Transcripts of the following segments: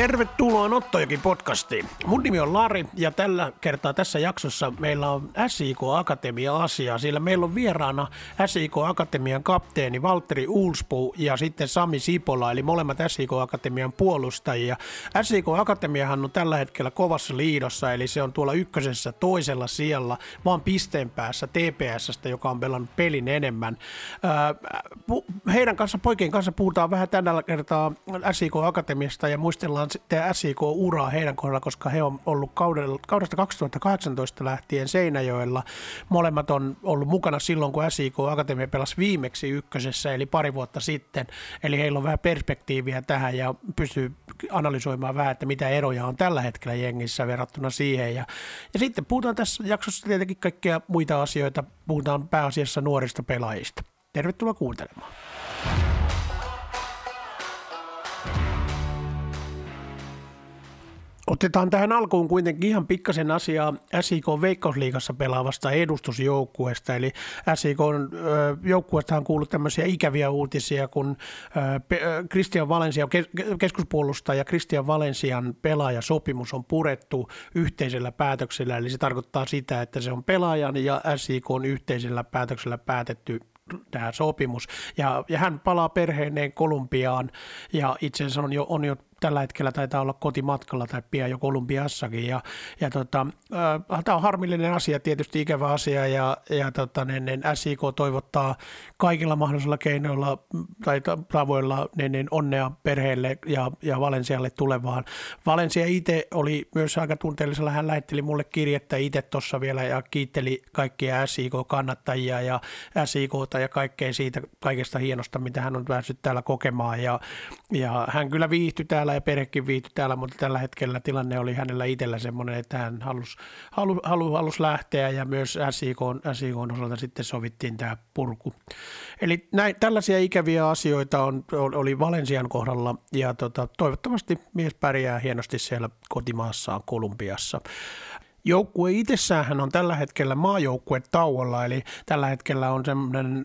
Tervetuloa Nottojokin podcastiin. Mun nimi on Lari ja tällä kertaa tässä jaksossa meillä on SIK Akatemia asiaa, sillä meillä on vieraana SIK Akatemian kapteeni Valtteri Uulspu ja sitten Sami Sipola, eli molemmat SIK Akatemian puolustajia. SIK Akatemiahan on tällä hetkellä kovassa liidossa, eli se on tuolla ykkösessä toisella siellä, vaan pisteen päässä TPSstä, joka on pelannut pelin enemmän. Heidän kanssa, poikien kanssa puhutaan vähän tällä kertaa SIK Akatemiasta ja muistellaan sitten SIK-uraa heidän kohdalla, koska he on ollut kaudesta 2018 lähtien Seinäjoella. Molemmat on ollut mukana silloin, kun SIK Akatemia pelasi viimeksi ykkösessä, eli pari vuotta sitten. Eli heillä on vähän perspektiiviä tähän ja pystyy analysoimaan vähän, että mitä eroja on tällä hetkellä jengissä verrattuna siihen. Ja, ja sitten puhutaan tässä jaksossa tietenkin kaikkia muita asioita. Puhutaan pääasiassa nuorista pelaajista. Tervetuloa kuuntelemaan. Otetaan tähän alkuun kuitenkin ihan pikkasen asiaa SIK Veikkausliigassa pelaavasta edustusjoukkueesta. Eli SIK joukkueesta on kuullut tämmöisiä ikäviä uutisia, kun Christian Valensia, keskuspuolustaja Christian Valensian pelaajasopimus on purettu yhteisellä päätöksellä. Eli se tarkoittaa sitä, että se on pelaajan ja SIK on yhteisellä päätöksellä päätetty tämä sopimus. Ja, ja hän palaa perheineen Kolumbiaan ja itse asiassa on jo, on jo tällä hetkellä taitaa olla kotimatkalla tai pian jo Kolumbiassakin. Ja, ja tota, äh, tämä on harmillinen asia, tietysti ikävä asia ja, ja tota, niin, niin SIK toivottaa kaikilla mahdollisilla keinoilla tai tavoilla niin, niin onnea perheelle ja, ja Valensialle tulevaan. Valensia itse oli myös aika tunteellisella, hän lähetteli mulle kirjettä itse tuossa vielä ja kiitteli kaikkia SIK-kannattajia ja SIKta ja kaikkea siitä kaikesta hienosta, mitä hän on päässyt täällä kokemaan ja, ja hän kyllä viihtyi täällä täällä ja perhekin viihtyi täällä, mutta tällä hetkellä tilanne oli hänellä itsellä semmoinen, että hän halusi, halu, halu, halusi lähteä ja myös SIK, SIK osalta sitten sovittiin tämä purku. Eli näin, tällaisia ikäviä asioita on, oli Valensian kohdalla ja tota, toivottavasti mies pärjää hienosti siellä kotimaassaan Kolumbiassa. Joukkue itsessään on tällä hetkellä maajoukkue tauolla, eli tällä hetkellä on semmoinen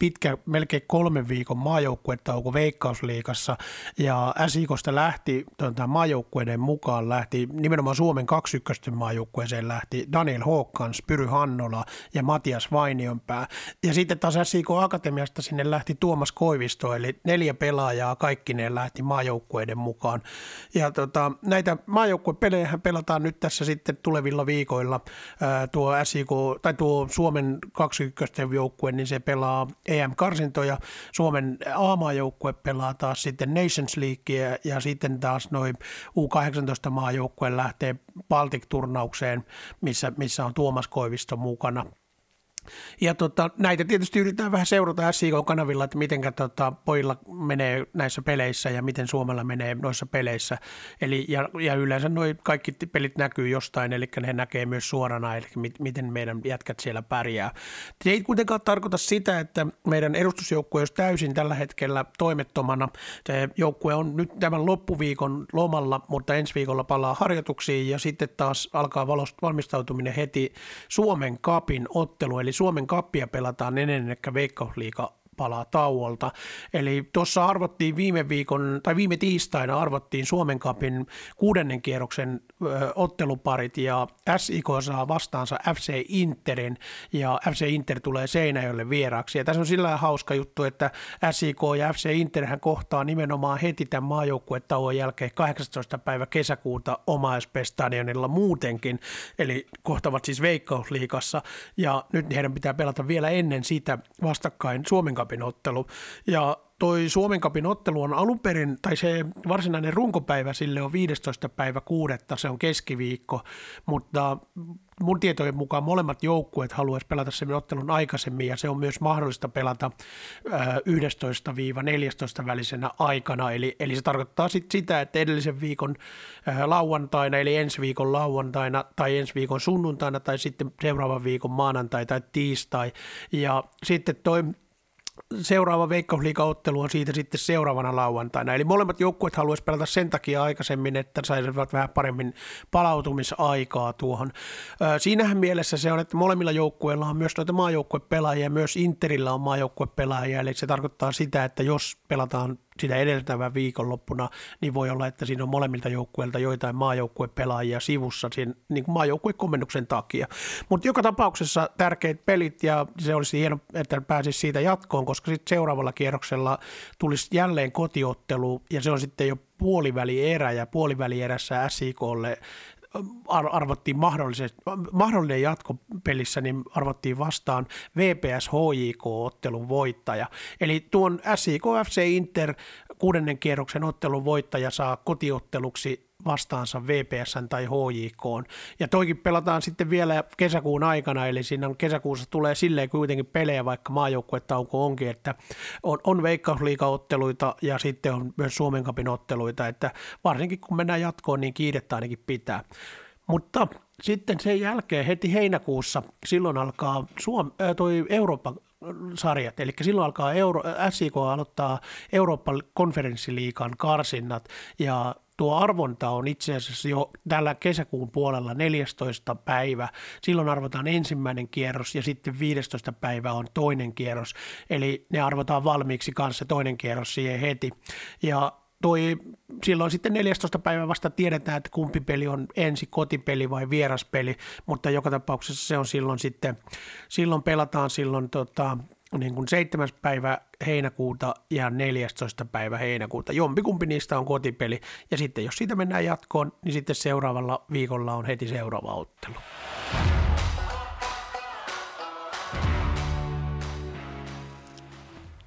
pitkä, melkein kolmen viikon maajoukkuetauko Veikkausliikassa ja SIKosta lähti tuota, maajoukkueiden mukaan lähti nimenomaan Suomen 21 maajoukkueeseen lähti Daniel Håkans, Pyry Hannola ja Matias Vainionpää. Ja sitten taas SIK Akatemiasta sinne lähti Tuomas Koivisto, eli neljä pelaajaa kaikki ne lähti maajoukkueiden mukaan. Ja tota, näitä maajoukkuepelejä pelataan nyt tässä sitten tulevilla viikoilla. Ää, tuo SIK, tai tuo Suomen 21 joukkue, niin se pelaa EM-karsintoja. Suomen A-maajoukkue pelaa taas sitten Nations Leaguea ja sitten taas noin U18-maajoukkue lähtee Baltic-turnaukseen, missä, missä on Tuomas Koivisto mukana – ja tota, näitä tietysti yritetään vähän seurata SIK-kanavilla, että miten tota, pojilla menee näissä peleissä ja miten Suomella menee noissa peleissä. Eli, ja, ja yleensä noi kaikki pelit näkyy jostain, eli ne näkee myös suorana, eli miten meidän jätkät siellä pärjää. Se ei kuitenkaan tarkoita sitä, että meidän edustusjoukkue olisi täysin tällä hetkellä toimettomana. Se joukkue on nyt tämän loppuviikon lomalla, mutta ensi viikolla palaa harjoituksiin ja sitten taas alkaa valmistautuminen heti Suomen kapin ottelu, eli Suomen kappia pelataan ennen kuin Veikkausliiga palaa tauolta. Eli tuossa arvottiin viime viikon, tai viime tiistaina arvottiin Suomen kapin kuudennen kierroksen otteluparit ja SIK saa vastaansa FC Interin ja FC Inter tulee Seinäjölle vieraaksi. Ja tässä on sillä hauska juttu, että SIK ja FC Interhän kohtaa nimenomaan heti tämän maajoukkuetauon jälkeen 18. päivä kesäkuuta oma SP-stadionilla muutenkin, eli kohtavat siis Veikkausliikassa ja nyt heidän pitää pelata vielä ennen sitä vastakkain Suomen kapin ottelu. Ja toi Suomen Cupin ottelu on alun perin, tai se varsinainen runkopäivä sille on 15. päivä kuudetta, se on keskiviikko, mutta mun tietojen mukaan molemmat joukkueet haluaisi pelata sen ottelun aikaisemmin ja se on myös mahdollista pelata 11-14 välisenä aikana. Eli, eli se tarkoittaa sit sitä, että edellisen viikon lauantaina eli ensi viikon lauantaina tai ensi viikon sunnuntaina tai sitten seuraavan viikon maanantai tai tiistai. Ja sitten toi seuraava Veikkausliiga-ottelu on siitä sitten seuraavana lauantaina. Eli molemmat joukkueet haluaisivat pelata sen takia aikaisemmin, että saisivat vähän paremmin palautumisaikaa tuohon. Siinähän mielessä se on, että molemmilla joukkueilla on myös noita maajoukkuepelaajia, myös Interillä on maajoukkuepelaajia, eli se tarkoittaa sitä, että jos pelataan sitä edeltävän viikonloppuna, niin voi olla, että siinä on molemmilta joukkueilta joitain maajoukkuepelaajia sivussa siinä niin kuin maajoukkuekomennuksen takia. Mutta joka tapauksessa tärkeät pelit ja se olisi hieno, että pääsisi siitä jatkoon, koska sitten seuraavalla kierroksella tulisi jälleen kotiottelu ja se on sitten jo puolivälierä ja puolivälierässä SIKlle arvottiin mahdollinen jatkopelissä, niin arvottiin vastaan VPS HJK-ottelun voittaja. Eli tuon SIK FC Inter kuudennen kierroksen ottelun voittaja saa kotiotteluksi vastaansa VPSn tai HJK. Ja toikin pelataan sitten vielä kesäkuun aikana, eli siinä on kesäkuussa tulee silleen kuitenkin pelejä, vaikka maajoukkuetauko onkin, että on, on veikkausliikaotteluita ja sitten on myös Suomen kapin otteluita, että varsinkin kun mennään jatkoon, niin kiirettä ainakin pitää. Mutta sitten sen jälkeen heti heinäkuussa silloin alkaa Suom- äh, toi Euroopan sarjat, eli silloin alkaa Euro, SIK aloittaa Euroopan konferenssiliikan karsinnat ja tuo arvonta on itse asiassa jo tällä kesäkuun puolella 14. päivä. Silloin arvotaan ensimmäinen kierros ja sitten 15. päivä on toinen kierros. Eli ne arvotaan valmiiksi kanssa toinen kierros siihen heti. Ja toi, silloin sitten 14. päivä vasta tiedetään, että kumpi peli on ensi kotipeli vai vieraspeli, mutta joka tapauksessa se on silloin sitten, silloin pelataan silloin tota, niin kuin 7. päivä heinäkuuta ja 14. päivä heinäkuuta. Jompikumpi niistä on kotipeli ja sitten jos siitä mennään jatkoon, niin sitten seuraavalla viikolla on heti seuraava ottelu.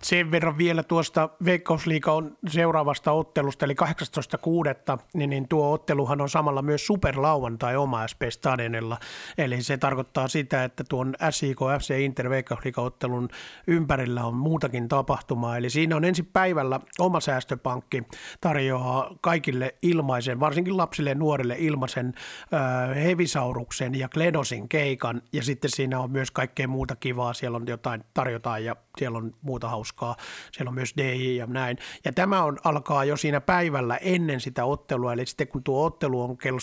Sen verran vielä tuosta Veikkausliikan seuraavasta ottelusta, eli 18.6., niin, niin tuo otteluhan on samalla myös superlauantai oma SP Stadionilla. Eli se tarkoittaa sitä, että tuon SIK FC Inter Veikkausliiga-ottelun ympärillä on muutakin tapahtumaa. Eli siinä on ensi päivällä oma säästöpankki tarjoaa kaikille ilmaisen, varsinkin lapsille ja nuorille ilmaisen äh, hevisauruksen ja Kledosin keikan. Ja sitten siinä on myös kaikkea muuta kivaa. Siellä on jotain tarjotaan ja siellä on muuta hauskaa siellä on myös DJ ja näin. Ja tämä on, alkaa jo siinä päivällä ennen sitä ottelua, eli sitten kun tuo ottelu on kello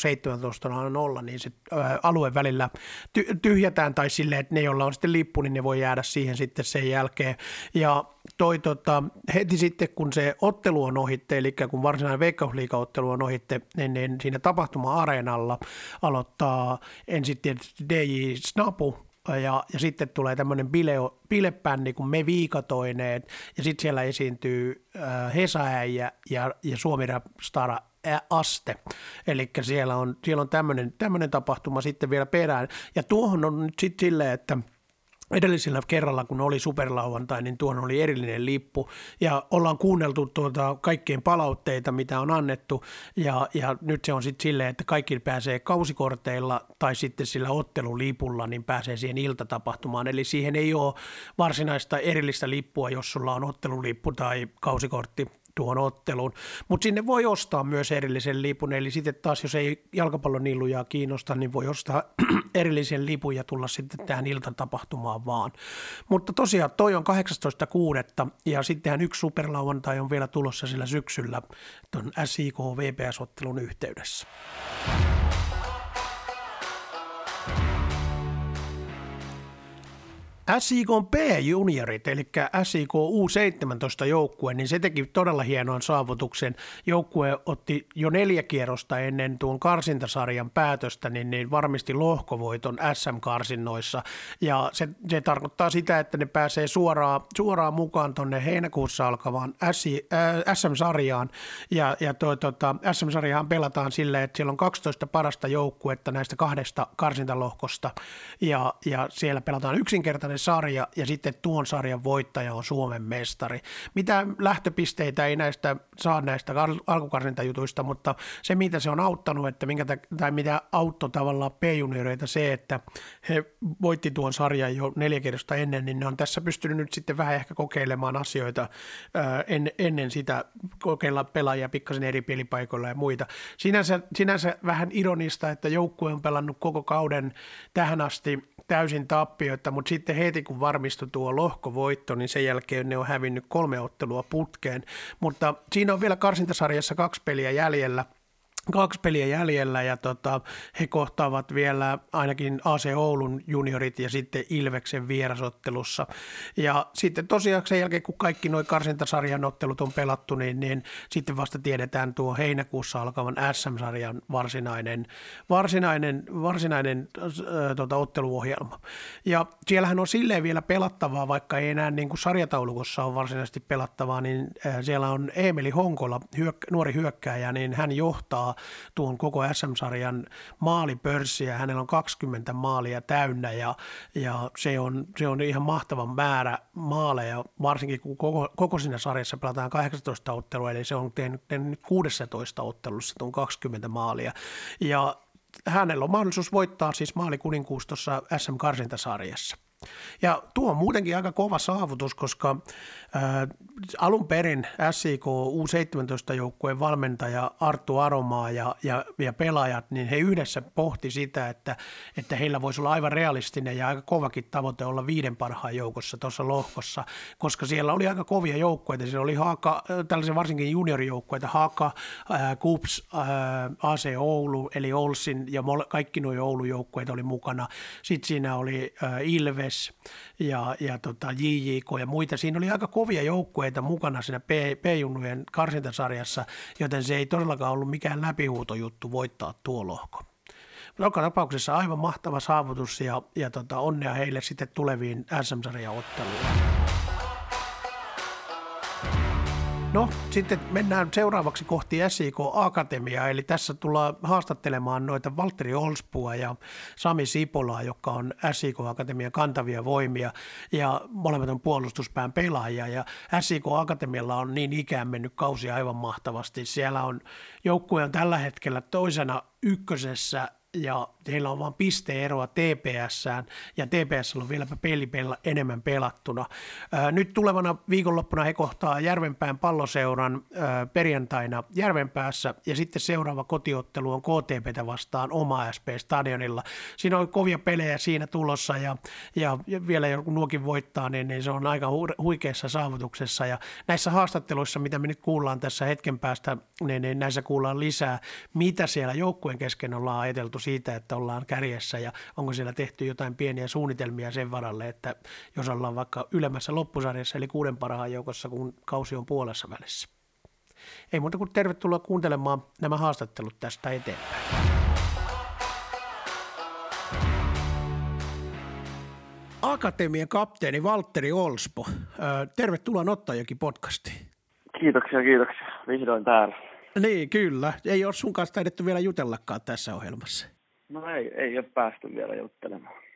17.00, niin se alueen välillä ty- tyhjätään tai silleen, että ne, joilla on sitten lippu, niin ne voi jäädä siihen sitten sen jälkeen. Ja toi tota, heti sitten, kun se ottelu on ohitte, eli kun varsinainen veikkausliigaottelu on ohitte, niin, niin siinä tapahtuma-areenalla aloittaa ensin tietysti DJ Snapu, ja, ja sitten tulee tämmöinen bile, bilebändi kuin Me Viikatoineet, ja sitten siellä esiintyy äh, Hesaäijä ja, ja Suomi Stara Aste. Eli siellä on, siellä on tämmöinen tapahtuma sitten vielä perään. Ja tuohon on nyt sitten silleen, että – edellisellä kerralla, kun oli superlauantai, niin tuon oli erillinen lippu ja ollaan kuunneltu tuota kaikkien palautteita, mitä on annettu ja, ja nyt se on sitten silleen, että kaikki pääsee kausikorteilla tai sitten sillä ottelulipulla, niin pääsee siihen iltatapahtumaan. Eli siihen ei ole varsinaista erillistä lippua, jos sulla on ottelulippu tai kausikortti tuohon otteluun. Mutta sinne voi ostaa myös erillisen lipun, eli sitten taas jos ei jalkapallon illujaa kiinnosta, niin voi ostaa erillisen lipun ja tulla sitten tähän iltatapahtumaan vaan. Mutta tosiaan toi on 18.6. ja sittenhän yksi superlauantai on vielä tulossa sillä syksyllä tuon SIK VPS-ottelun yhteydessä. SIK P-juniorit, eli SIK U17 joukkue, niin se teki todella hienon saavutuksen. Joukkue otti jo neljä kierrosta ennen tuon karsintasarjan päätöstä, niin, niin varmisti lohkovoiton SM-karsinnoissa. Ja se, se tarkoittaa sitä, että ne pääsee suoraan, suoraan mukaan tuonne heinäkuussa alkavaan äh, SM-sarjaan. Ja, ja toi, tota, SM-sarjaan pelataan silleen, että siellä on 12 parasta joukkuetta näistä kahdesta karsintalohkosta. Ja, ja siellä pelataan yksinkertainen sarja ja sitten tuon sarjan voittaja on Suomen mestari. Mitä lähtöpisteitä ei näistä saa näistä alkukarsintajutuista, mutta se mitä se on auttanut, että minkä tai mitä auttoi tavallaan P-junioreita se, että he voitti tuon sarjan jo neljä kerrosta ennen, niin ne on tässä pystynyt nyt sitten vähän ehkä kokeilemaan asioita en, ennen sitä, kokeilla pelaajia pikkasen eri pelipaikoilla ja muita. Sinänsä, sinänsä vähän ironista, että joukkue on pelannut koko kauden tähän asti täysin tappioita, mutta sitten heti kun varmistui tuo lohkovoitto, niin sen jälkeen ne on hävinnyt kolme ottelua putkeen. Mutta siinä on vielä karsintasarjassa kaksi peliä jäljellä – kaksi peliä jäljellä ja tota, he kohtaavat vielä ainakin AC Oulun juniorit ja sitten Ilveksen vierasottelussa. Ja sitten tosiaan sen jälkeen, kun kaikki nuo karsintasarjan ottelut on pelattu, niin, niin sitten vasta tiedetään tuo heinäkuussa alkavan SM-sarjan varsinainen, varsinainen, varsinainen äh, tota, otteluohjelma. Ja siellähän on silleen vielä pelattavaa, vaikka ei enää niin kuin sarjataulukossa ole varsinaisesti pelattavaa, niin äh, siellä on Emeli Honkola, hyök- nuori hyökkääjä, niin hän johtaa tuon koko SM-sarjan maalipörssiä. Hänellä on 20 maalia täynnä ja, ja se, on, se on ihan mahtava määrä maaleja, varsinkin kun koko, koko siinä sarjassa pelataan 18 ottelua, eli se on tehnyt, tehnyt 16 ottelussa tuon 20 maalia. Ja hänellä on mahdollisuus voittaa siis maalikuninkuus tuossa SM-karsintasarjassa. Ja tuo on muutenkin aika kova saavutus, koska ää, alun perin SIK U17-joukkueen valmentaja Arttu Aromaa ja, ja, ja pelaajat, niin he yhdessä pohti sitä, että, että heillä voisi olla aivan realistinen ja aika kovakin tavoite olla viiden parhaan joukossa tuossa lohkossa, koska siellä oli aika kovia joukkueita. Siellä oli Haaka, tällaisia varsinkin juniorijoukkueita, Haaka, ää, Kups, ää, AC Oulu, eli Olsin ja kaikki nuo Oulu-joukkueet oli mukana. Sitten siinä oli ää, Ilves, Ilves ja, ja tota JJK ja muita. Siinä oli aika kovia joukkueita mukana siinä P-junnujen karsintasarjassa, joten se ei todellakaan ollut mikään läpihuutojuttu voittaa tuo lohko. Joka tapauksessa aivan mahtava saavutus ja, ja tota, onnea heille sitten tuleviin SM-sarjan otteluihin. No, sitten mennään seuraavaksi kohti SIK Akatemiaa, eli tässä tullaan haastattelemaan noita Valtteri Olspua ja Sami Sipolaa, joka on SIK Akatemian kantavia voimia, ja molemmat on puolustuspään pelaajia, ja SIK Akatemialla on niin ikään mennyt kausi aivan mahtavasti. Siellä on joukkue on tällä hetkellä toisena ykkösessä ja heillä on vain pisteeroa TPSään, ja TPS on vieläpä peli pela, enemmän pelattuna. Nyt tulevana viikonloppuna he kohtaa Järvenpään palloseuran perjantaina Järvenpäässä, ja sitten seuraava kotiottelu on KTPtä vastaan oma SP-stadionilla. Siinä on kovia pelejä siinä tulossa, ja, ja, vielä kun nuokin voittaa, niin, niin se on aika huikeassa saavutuksessa, ja näissä haastatteluissa, mitä me nyt kuullaan tässä hetken päästä, niin, niin näissä kuullaan lisää, mitä siellä joukkueen kesken ollaan ajateltu siitä, että ollaan kärjessä ja onko siellä tehty jotain pieniä suunnitelmia sen varalle, että jos ollaan vaikka ylemmässä loppusarjassa eli kuuden parhaan joukossa, kun kausi on puolessa välissä. Ei muuta kuin tervetuloa kuuntelemaan nämä haastattelut tästä eteenpäin. Akatemian kapteeni Valtteri Olspo. Tervetuloa Nottajoki podcastiin. Kiitoksia, kiitoksia. Vihdoin täällä. Niin, kyllä. Ei ole sun kanssa taidettu vielä jutellakaan tässä ohjelmassa. No ei, ei ole päästy vielä juttelemaan.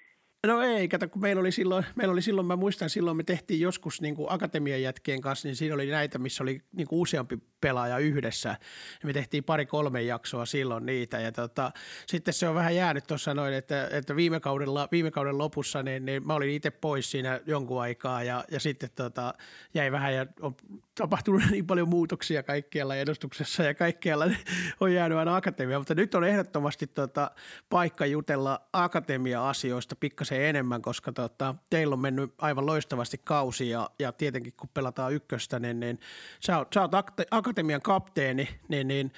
No ei, kato, kun meillä oli silloin, meillä oli silloin mä muistan silloin me tehtiin joskus niin kuin akatemian jätkien kanssa, niin siinä oli näitä, missä oli niin kuin useampi pelaaja yhdessä. Me tehtiin pari-kolme jaksoa silloin niitä ja tota, sitten se on vähän jäänyt tuossa noin, että, että viime, kaudella, viime kauden lopussa niin, niin mä olin itse pois siinä jonkun aikaa ja, ja sitten tota, jäi vähän ja on tapahtunut niin paljon muutoksia kaikkialla edustuksessa ja kaikkialla on jäänyt aina akatemia, mutta nyt on ehdottomasti tota, paikka jutella akatemia-asioista pikkasen enemmän, koska tota, teillä on mennyt aivan loistavasti kausi ja, ja tietenkin kun pelataan ykköstä, niin, niin sä, oot, sä oot akatemian kapteeni, niin, niin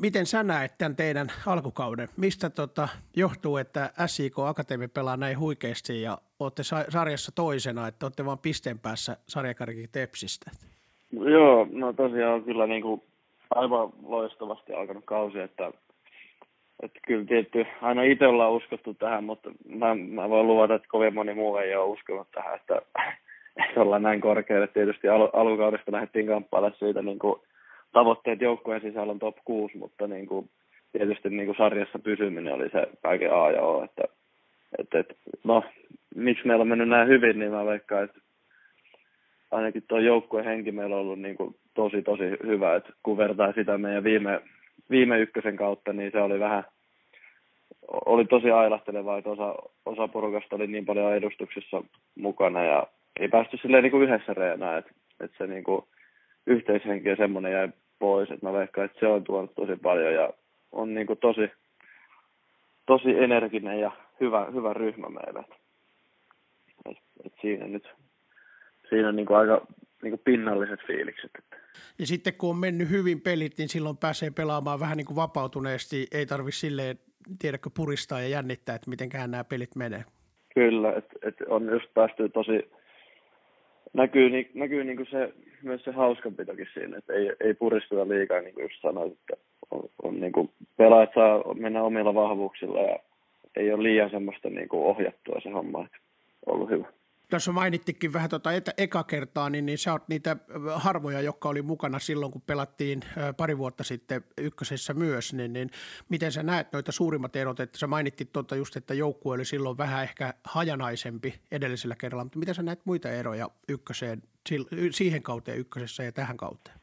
miten sä näet tämän teidän alkukauden? Mistä tota, johtuu, että SIK Akatemia pelaa näin huikeasti ja olette sarjassa toisena, että olette vain pisteen päässä sarjakarki Tepsistä? Joo, no tosiaan on kyllä niin kuin aivan loistavasti alkanut kausi, että, että kyllä tietty aina itse ollaan uskottu tähän, mutta mä, mä voin luvata, että kovin moni muu ei ole uskonut tähän, että, että ollaan näin korkealle. Tietysti al, alukaudesta lähdettiin kamppailemaan siitä niin kuin tavoitteet joukkueen sisällä on top 6, mutta niin kuin, tietysti niin kuin sarjassa pysyminen oli se kaiken A ja O, että, että, että no, miksi meillä on mennyt näin hyvin, niin mä veikkaan, että ainakin tuo joukkueen henki meillä on ollut niin kuin tosi tosi hyvä, että kun vertaa sitä meidän viime, viime ykkösen kautta, niin se oli vähän, oli tosi ailahtelevaa, että osa, osa porukasta oli niin paljon edustuksessa mukana ja ei päästy silleen niin kuin yhdessä reenaan, että, että se niin kuin yhteishenki ja semmoinen jäi pois, että mä veikkaan, että se on tuonut tosi paljon ja on niin kuin tosi, tosi energinen ja hyvä, hyvä ryhmä meillä. Et, et siinä nyt siinä niin kuin aika niin kuin pinnalliset fiilikset. Ja sitten kun on mennyt hyvin pelit, niin silloin pääsee pelaamaan vähän niin kuin vapautuneesti. Ei tarvitse silleen, tiedäkö, puristaa ja jännittää, että mitenkään nämä pelit menee. Kyllä, että et on just päästy tosi, näkyy, näkyy niin kuin se, myös se hauskanpitokin siinä, että ei, ei puristeta liikaa, niin kuin just sanoit, että on, on niin kuin, pelaajat saa mennä omilla vahvuuksilla ja ei ole liian semmoista niin kuin ohjattua se homma, että on ollut hyvä tuossa mainittikin vähän tuota et, eka kertaa, niin, niin sä oot niitä harvoja, jotka oli mukana silloin, kun pelattiin pari vuotta sitten ykkösessä myös, niin, niin miten sä näet noita suurimmat erot, että sä mainittit tuota just, että joukkue oli silloin vähän ehkä hajanaisempi edellisellä kerralla, mutta miten sä näet muita eroja ykköseen, siihen kauteen ykkösessä ja tähän kauteen?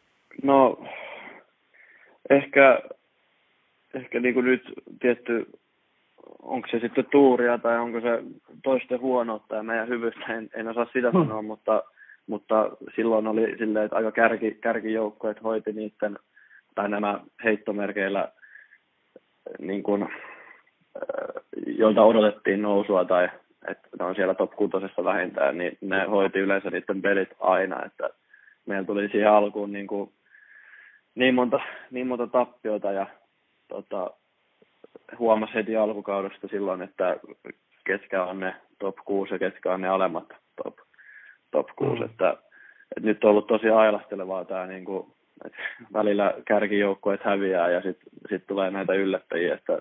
No ehkä, ehkä niin kuin nyt tietty onko se sitten tuuria tai onko se toisten huonoutta ja meidän hyvyyttä, en, en osaa sitä hmm. sanoa, mutta, mutta silloin oli silleen, että aika kärki, kärkijoukkueet hoiti niiden, tai nämä heittomerkeillä, niin kuin, joilta odotettiin nousua tai että ne on siellä top 6 vähintään, niin ne hoiti yleensä niiden pelit aina, että meillä tuli siihen alkuun niin, kuin, niin, monta, niin monta tappiota ja tota, huomasi heti alkukaudesta silloin, että ketkä on ne top 6 ja ketkä on ne alemmat top, top 6. Mm. Että, että nyt on ollut tosi ailastelevaa tämä niin kuin, että välillä kärkijoukkueet häviää ja sitten sit tulee näitä yllättäjiä, että,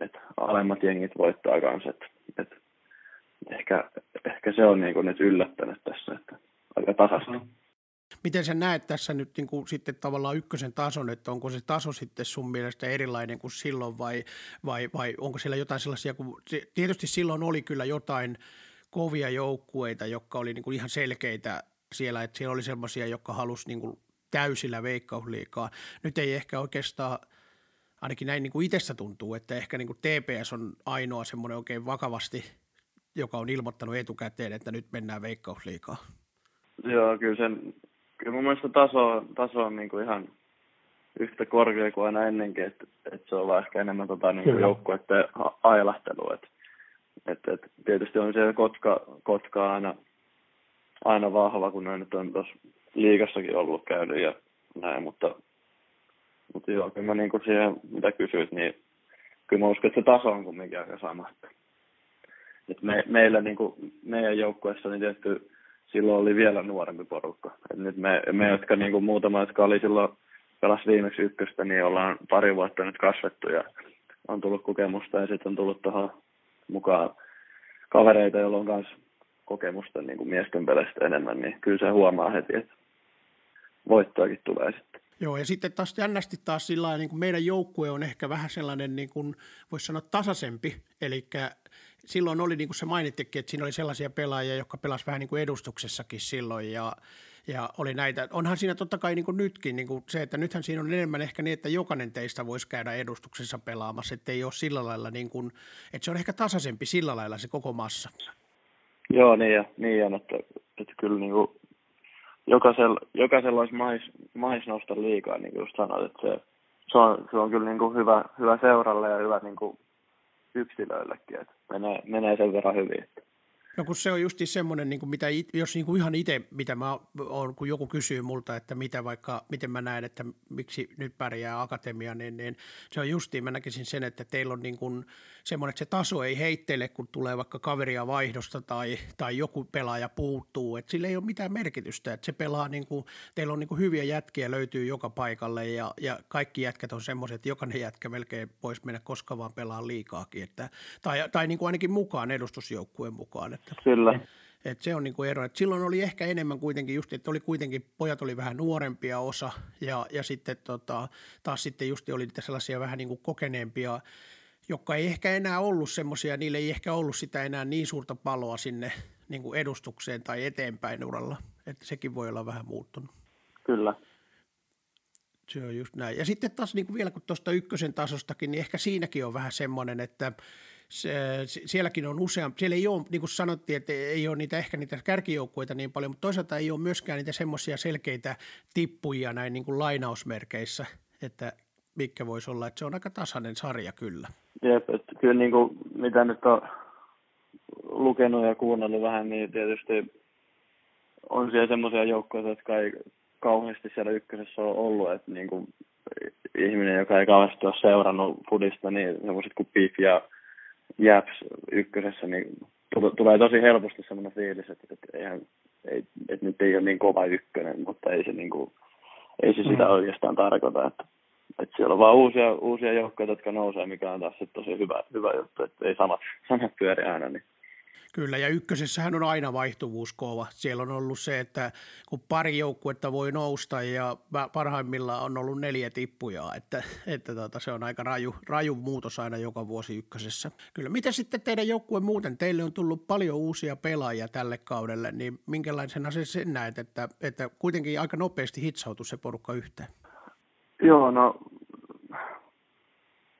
että alemmat jengit voittaa kanssa. Että, että ehkä, ehkä se on niin kuin nyt yllättänyt tässä, että aika tasasta. Mm. Miten sä näet tässä nyt niin kuin sitten tavallaan ykkösen tason, että onko se taso sitten sun mielestä erilainen kuin silloin vai, vai, vai onko siellä jotain sellaisia, kun tietysti silloin oli kyllä jotain kovia joukkueita, jotka oli niin kuin ihan selkeitä siellä, että siellä oli sellaisia, jotka halusi niin kuin täysillä veikkausliikaa. Nyt ei ehkä oikeastaan, ainakin näin niin kuin itsestä tuntuu, että ehkä niin kuin TPS on ainoa semmoinen oikein vakavasti, joka on ilmoittanut etukäteen, että nyt mennään veikkausliikaa. Joo, kyllä sen kyllä mun mielestä taso, taso on niin kuin ihan yhtä korkea kuin aina ennenkin, että, että se on vaan ehkä enemmän tota, niin kuin joukkueiden ailahtelu. Että, että, että tietysti on siellä Kotka, Kotka aina, aina vahva, kun ne nyt on tuossa liigassakin ollut käynyt ja näin, mutta, mutta joo, kyllä mä niin kuin siihen, mitä kysyit, niin kyllä mä uskon, että se taso on kumminkin aika sama. Että me, meillä niin kuin, meidän joukkueessa niin tietty silloin oli vielä nuorempi porukka. Et nyt me, me jotka niin kuin muutama, jotka oli silloin pelas viimeksi ykköstä, niin ollaan pari vuotta nyt kasvettu ja on tullut kokemusta ja sitten on tullut tuohon mukaan kavereita, joilla on myös kokemusta niin kuin miesten peleistä enemmän, niin kyllä se huomaa heti, että voittoakin tulee sitten. Joo, ja sitten taas jännästi taas sillä niin kuin meidän joukkue on ehkä vähän sellainen, niin kuin voisi sanoa tasaisempi, eli silloin oli, niin kuin se mainittikin, että siinä oli sellaisia pelaajia, jotka pelasivat vähän niin kuin edustuksessakin silloin ja, ja oli näitä. Onhan siinä totta kai niin kuin nytkin niin kuin se, että nythän siinä on enemmän ehkä niin, että jokainen teistä voisi käydä edustuksessa pelaamassa, että ei ole sillä lailla niin kuin, että se on ehkä tasaisempi sillä lailla se koko massa. Joo, niin, ja, niin on, että, että kyllä niin kuin jokaisella, jokaisella olisi mais, mais nousta liikaa, niin kuin sanoit, että se, se, on, se on kyllä niin kuin hyvä, hyvä seuralle ja hyvä niin kuin yksilöillekin, että menee, menee sen verran hyvin. No kun se on just semmoinen, niin mitä, jos niin kuin ihan itse, mitä mä oon, kun joku kysyy multa, että mitä vaikka, miten mä näen, että miksi nyt pärjää akatemia, niin, niin se on justiin, mä näkisin sen, että teillä on niin kuin semmoinen, että se taso ei heittele, kun tulee vaikka kaveria vaihdosta tai, tai joku pelaaja puuttuu, että sillä ei ole mitään merkitystä, että se pelaa niin kuin, teillä on niin kuin hyviä jätkiä löytyy joka paikalle ja, ja kaikki jätkät on semmoiset, että jokainen jätkä melkein voisi mennä koska vaan pelaa liikaakin, että, tai, tai niin kuin ainakin mukaan edustusjoukkueen mukaan, että, Kyllä. Et se on niin kuin ero. Et silloin oli ehkä enemmän kuitenkin just, että oli kuitenkin, pojat oli vähän nuorempia osa ja, ja sitten tota, taas sitten just oli niitä sellaisia vähän niin kuin kokeneempia, jotka ei ehkä enää ollut semmoisia, niille ei ehkä ollut sitä enää niin suurta paloa sinne niin kuin edustukseen tai eteenpäin uralla. Että sekin voi olla vähän muuttunut. Kyllä. Se on just näin. Ja sitten taas niin kuin vielä kun tuosta ykkösen tasostakin, niin ehkä siinäkin on vähän semmoinen, että – se, sielläkin on useampi, siellä ei ole, niin kuin sanottiin, että ei ole niitä, ehkä niitä kärkijoukkueita niin paljon, mutta toisaalta ei ole myöskään niitä semmoisia selkeitä tippuja näin niin kuin lainausmerkeissä, että mikä voisi olla, että se on aika tasainen sarja kyllä. Jep, että kyllä niin kuin, mitä nyt on lukenut ja kuunnellut vähän, niin tietysti on siellä semmoisia joukkoja, jotka ei kauheasti siellä ykkösessä ole ollut, että niin kuin ihminen, joka ei kauheasti ole seurannut fudista, niin semmoiset kuin Beef ja Japs ykkösessä, niin tulee tosi helposti semmoinen fiilis, että, että, eihän, ei, että nyt ei ole niin kova ykkönen, mutta ei se, niin kuin, ei se sitä mm. oikeastaan tarkoita, että, että siellä on vaan uusia, uusia joukkoja, jotka nousee, mikä on taas tosi hyvä, hyvä juttu, että ei samat, samat pyöri aina, niin Kyllä, ja ykkösessähän on aina vaihtuvuus kova. Siellä on ollut se, että kun pari joukkuetta voi nousta ja parhaimmillaan on ollut neljä tippujaa, että, että tota, se on aika raju, raju muutos aina joka vuosi ykkösessä. Kyllä, miten sitten teidän joukkue muuten? Teille on tullut paljon uusia pelaajia tälle kaudelle, niin minkälaisena se sen näet, että, että kuitenkin aika nopeasti hitsautuu se porukka yhteen? Joo, no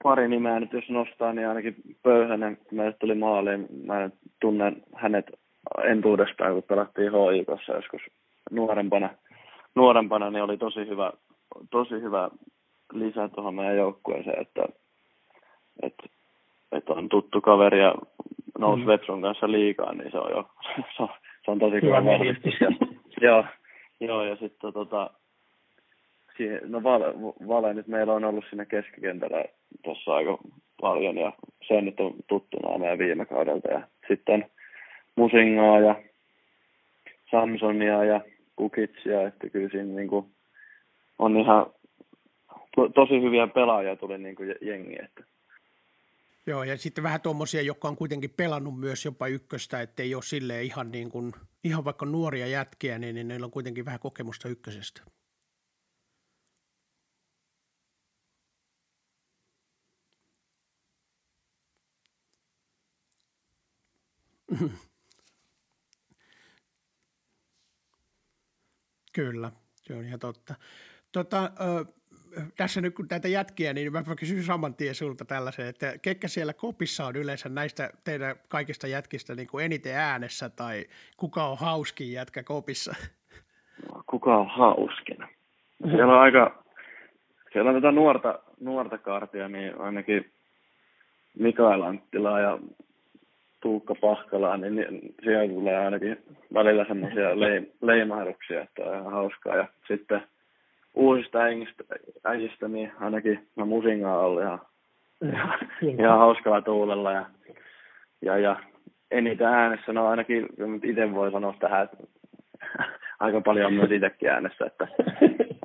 pari nimeä nyt jos nostaa, niin ainakin Pöyhänen, kun meille tuli maaliin, mä tunnen hänet entuudestaan, kun pelattiin HIKossa joskus nuorempana, nuorempana niin oli tosi hyvä, tosi hyvä lisä tuohon meidän joukkueeseen, että, että, että on tuttu kaveri ja nousi mm. Vetsun kanssa liikaa, niin se on jo se on, se on tosi hyvä vahvistus. joo, joo, ja sitten tota, siihen, no vale, vale, nyt meillä on ollut siinä keskikentällä tuossa aika paljon ja se nyt on tuttuna meidän viime kaudelta ja sitten Musingaa ja Samsonia ja Kukitsia, että kyllä siinä niin kuin on ihan to, tosi hyviä pelaajia tuli niin kuin jengi. Että. Joo, ja sitten vähän tuommoisia, jotka on kuitenkin pelannut myös jopa ykköstä, ettei ole sille ihan, niin kuin, ihan vaikka nuoria jätkiä, niin, niin neillä on kuitenkin vähän kokemusta ykkösestä. Kyllä, se on ihan totta. Tota, ö, tässä nyt kun näitä jätkiä, niin mä kysyn saman tien sulta tällaisen, että ketkä siellä kopissa on yleensä näistä teidän kaikista jätkistä niin kuin eniten äänessä tai kuka on hauskin jätkä kopissa? Kuka on hauskin? Siellä on aika, siellä on tätä nuorta, nuorta kartia, niin ainakin Mikael Anttila ja Tuukka Pahkalaa, niin, niin siellä tulee ainakin välillä semmoisia leimahduksia, että on ihan hauskaa. Ja sitten uusista äijistä, äijistä niin ainakin mä musingaa ollut ihan, ihan, ihan hauskalla tuulella. Ja, ja, ja eniten äänessä, no ainakin itse voi sanoa tähän, että aika paljon on myös itsekin äänessä. Että,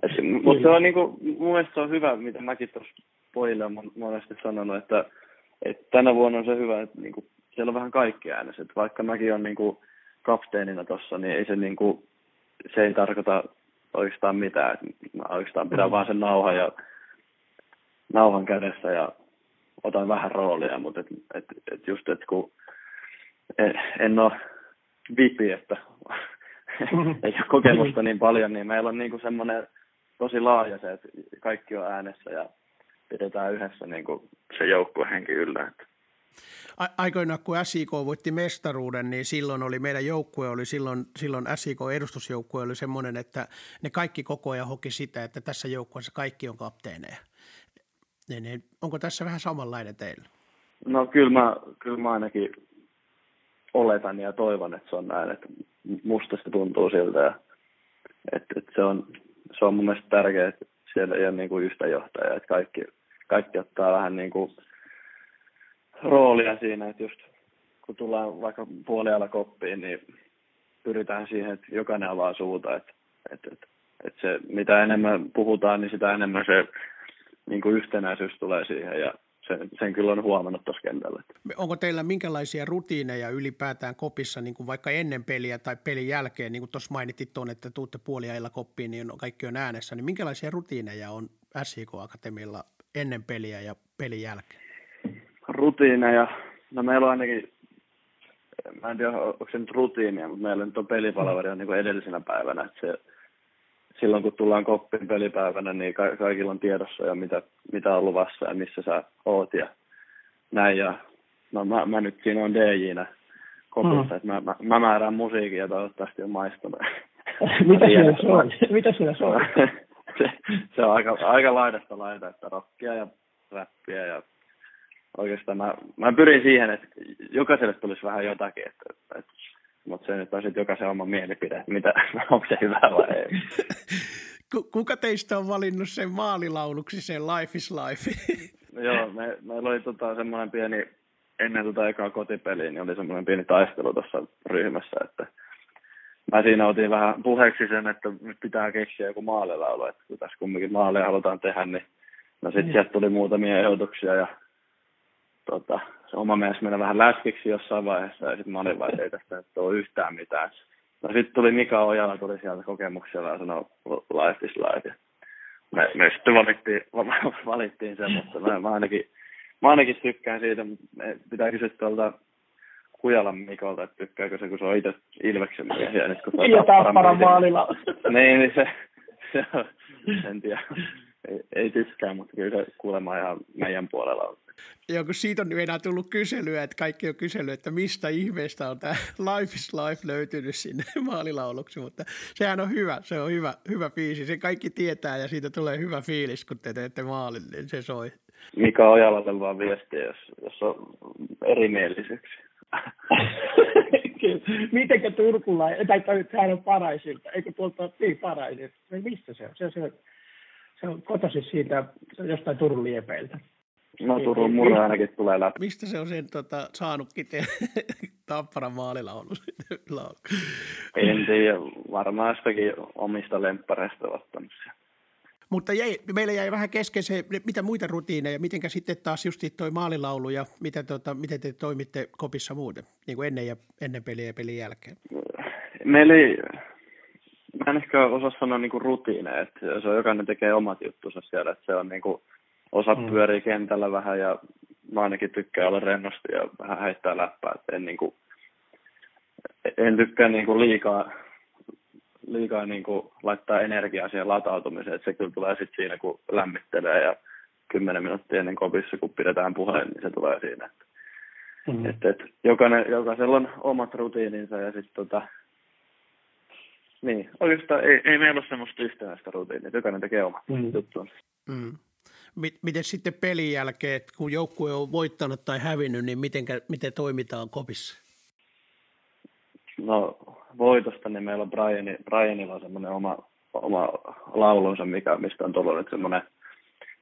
että, mutta se on niin kuin, mun mielestä se on hyvä, mitä mäkin tuossa pojille olen monesti sanonut, että, että tänä vuonna on se hyvä, että niin kuin siellä on vähän kaikki äänessä. Että vaikka mäkin olen niin kuin kapteenina tuossa, niin ei se, niin kuin, se ei tarkoita oikeastaan mitään. Että mä oikeastaan pidän mm. vaan sen nauhan ja nauhan kädessä ja otan vähän roolia, mutta et, et, et just, että kun en, en ole vipi, että mm. ei ole kokemusta niin paljon, niin meillä on niin kuin semmoinen tosi laaja se, että kaikki on äänessä ja pidetään yhdessä niin kuin se joukkuehenki yllä. Että aikoinaan kun SIK voitti mestaruuden, niin silloin oli meidän joukkue, oli silloin, silloin SIK-edustusjoukkue oli semmoinen, että ne kaikki koko ajan hoki sitä, että tässä joukkueessa kaikki on kapteeneja. Niin, niin, onko tässä vähän samanlainen teillä? No kyllä mä, kyllä mä ainakin oletan ja toivon, että se on näin, että musta se tuntuu siltä ja että, että se, on, se on mun mielestä tärkeää, että siellä ei ole niin kuin yhtä johtajaa, että kaikki, kaikki ottaa vähän niin kuin roolia siinä, että just kun tullaan vaikka puolialla koppiin, niin pyritään siihen, että jokainen avaa suuta, että, että, että, että se, mitä enemmän puhutaan, niin sitä enemmän se niin kuin yhtenäisyys tulee siihen ja sen, sen kyllä on huomannut tuossa kentällä. Onko teillä minkälaisia rutiineja ylipäätään kopissa, niin kuin vaikka ennen peliä tai pelin jälkeen, niin kuin tuossa mainitit tuon, että tuutte puoliajalla koppiin, niin kaikki on äänessä, niin minkälaisia rutiineja on SIK Akatemialla ennen peliä ja pelin jälkeen? Rutiineja. No meillä on ainakin, mä en tiedä onko se nyt rutiinia, mutta meillä nyt on pelipalaveri on niin kuin edellisenä päivänä. Että se, silloin kun tullaan koppiin pelipäivänä, niin ka- kaikilla on tiedossa ja mitä, mitä on luvassa ja missä sä oot ja näin. Ja no mä, mä nyt siinä on DJnä kopissa, mm. että mä, mä, mä, määrään musiikin ja toivottavasti on maistunut. Mitä siinä on? Mitä siinä on? se, se, on aika, aika laidasta laita, että rockia ja räppiä ja oikeastaan mä, mä pyrin siihen, että jokaiselle tulisi vähän jotakin, että, että, että mutta se nyt on sitten jokaisen oma mielipide, mitä, onko se hyvä vai ei. Kuka teistä on valinnut sen maalilauluksi, sen Life is Life? Joo, me, meillä oli tota, semmoinen pieni, ennen tota ekaa kotipeliä, niin oli semmoinen pieni taistelu tuossa ryhmässä, että mä siinä otin vähän puheeksi sen, että nyt pitää keksiä joku maalilaulu, että kun tässä kumminkin maaleja halutaan tehdä, niin no sitten mm. sieltä tuli muutamia ehdotuksia ja tota, se oma mies meni vähän läskiksi jossain vaiheessa ja sitten mä olin vaan, ei tästä nyt ole yhtään mitään. No sitten tuli Mika Ojala, tuli sieltä kokemuksella ja sanoi life is life. Me, me sitten valittiin, valittiin sen, mutta mä, mä, ainakin, mä ainakin tykkään siitä. Pitää kysyä tuolta Kujalan Mikolta, että tykkääkö se, kun se on itse Ilveksen mies. Ja, nyt, kun ja Tapparan maalilla. Niin, niin se, se on, en tiedä. Ei, ei tykkää, mutta kyllä se kuulemma ihan meidän puolella on. Joo, kun siitä on enää tullut kyselyä, että kaikki on kysellyt, että mistä ihmeestä on tämä Life is Life löytynyt sinne maalilauluksi, mutta sehän on hyvä, se on hyvä, hyvä biisi, se kaikki tietää ja siitä tulee hyvä fiilis, kun te teette maalin, niin se soi. Mikä Ojalalle vaan viestiä, jos, jos on erimielisyyksiä. Mitenkä Turkulla, tai sehän on Paraisilta, eikö tuolta niin Paraisilta, mistä se on? Se, se, se on kotoisin siitä jostain Turun liepeiltä. No Turun murha ainakin tulee läpi. Mistä se on sen tota, saanutkin te Tapparan maalilaulu? en tiedä, varmaan jostakin omista lemppareista ottanut sen. Mutta jäi, meillä jäi vähän kesken se, mitä muita rutiineja, miten sitten taas just toi maalilaulu ja mitä, tota, miten te toimitte kopissa muuten, niin kuin ennen, ja, ennen peliä ja pelin jälkeen? Meillä ei, mä en ehkä osaa sanoa niin kuin rutiineja, että se on jokainen tekee omat juttunsa siellä, että se on niin kuin, osa mm. pyörii kentällä vähän ja mä ainakin tykkään olla rennosti ja vähän heittää läppää, että en, niin kuin, en tykkää niin kuin liikaa, liikaa niin kuin laittaa energiaa siihen latautumiseen, että se kyllä tulee sitten siinä, kun lämmittelee ja kymmenen minuuttia ennen kopissa, kun pidetään puheen, niin se tulee siinä. Mm. Että, että jokainen, jokaisella on omat rutiininsa ja sitten tota, niin, oikeastaan ei, ei meillä ole semmoista yhtenäistä rutiinia, jokainen tekee omat mm. juttuunsa. Mm miten sitten pelin jälkeen, kun joukkue on voittanut tai hävinnyt, niin miten, miten toimitaan kopissa? No voitosta, niin meillä on Brian, Brianilla on semmoinen oma, oma laulunsa, mikä, mistä on tullut nyt semmoinen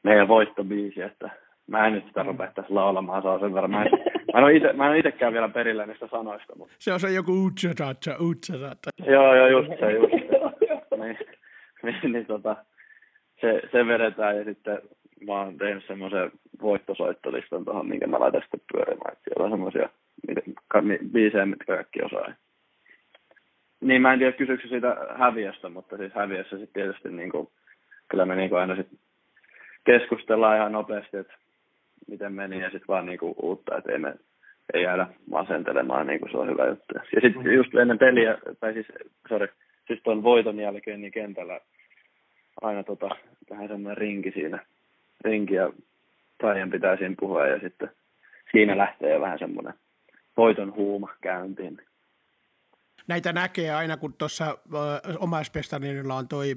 meidän voittobiisi, että mä en nyt sitä rupea tässä laulamaan, saa sen verran. Mä en, mä en ole, ite, mä en ole itsekään vielä perillä niistä sanoista. Mutta... Se on se joku utsatatsa, utsatatsa. Joo, joo, just se, just se. niin, niin, niin tota, se, se vedetään ja sitten mä oon tehnyt semmoisen voittosoittolistan tuohon, minkä mä laitan sitten pyörimään. Että siellä on semmoisia biisejä, mitkä kaikki osaa. Niin mä en tiedä kysyykö siitä häviöstä, mutta siis häviössä sitten tietysti niin kuin, kyllä me niin kuin aina sitten keskustellaan ihan nopeasti, että miten meni ja sitten vaan niin kuin uutta, että ei me ei jäädä masentelemaan, niin kuin se on hyvä juttu. Ja sitten mm. just ennen peliä, tai siis, sorry, siis tuon voiton jälkeen niin kentällä aina tota, vähän semmoinen rinki siinä rinki ja Brian pitää siinä puhua ja sitten siinä lähtee jo vähän semmoinen voiton huuma käyntiin. Näitä näkee aina, kun tuossa omaispestarinilla on toi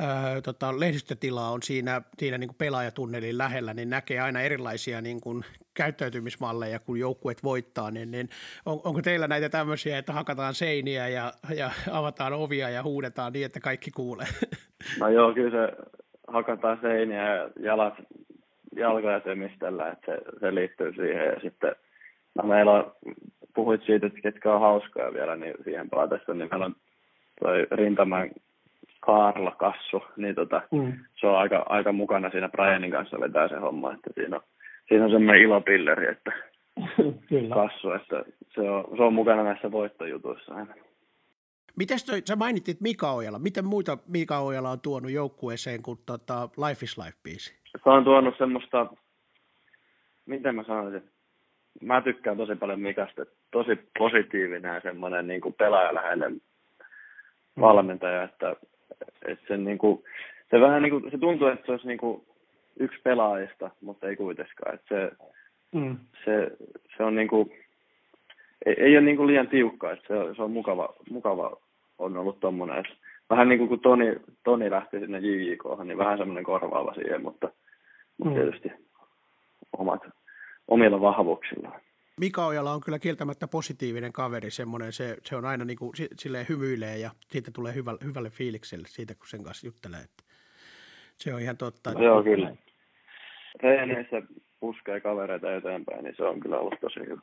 äh, tota, lehdistötila on siinä, siinä niin kuin pelaajatunnelin lähellä, niin näkee aina erilaisia niin kuin käyttäytymismalleja, kun joukkueet voittaa, niin, niin on, onko teillä näitä tämmöisiä, että hakataan seiniä ja, ja avataan ovia ja huudetaan niin, että kaikki kuulee? No joo, kyllä se hakataan seiniä ja jalat, jalkoja tömistellä, että se, se liittyy siihen. Ja sitten no meillä on, puhuit siitä, että ketkä on hauskoja vielä, niin siihen palatessa, niin meillä on toi rintaman Kaarla Kassu, niin tota, mm. se on aika, aika mukana siinä Brianin kanssa vetää se homma, että siinä on, siinä on semmoinen ilopilleri, että Kyllä. Kassu, että se on, se on mukana näissä voittojutuissa aina. Mites toi, sä mainittit Mika Ojala. Miten muita Mika Ojala on tuonut joukkueeseen kuin tota Life is Life-biisi? Se on tuonut semmoista, miten mä sanoisin, mä tykkään tosi paljon Mikasta, tosi positiivinen ja semmoinen niin kuin pelaajaläheinen mm. valmentaja, että, että se, niin kuin, se vähän niin kuin, se tuntuu, että se olisi niin kuin yksi pelaajista, mutta ei kuitenkaan, että se, mm. se, se on niin kuin, ei, ei ole niin kuin liian tiukka, että se, se on mukava, mukava on ollut tommonen, että vähän niin kuin kun Toni, Toni lähti sinne JJK, niin vähän semmoinen korvaava siihen, mutta, mutta mm. tietysti omat, omilla vahvuuksillaan. Mika Ojala on kyllä kieltämättä positiivinen kaveri, semmoinen, se, se on aina niin kuin, silleen hymyilee ja siitä tulee hyvä, hyvälle fiilikselle siitä, kun sen kanssa juttelee. Että se on ihan totta. Että... Joo, kyllä. Reeneissä puskee kavereita eteenpäin, niin se on kyllä ollut tosi hyvä.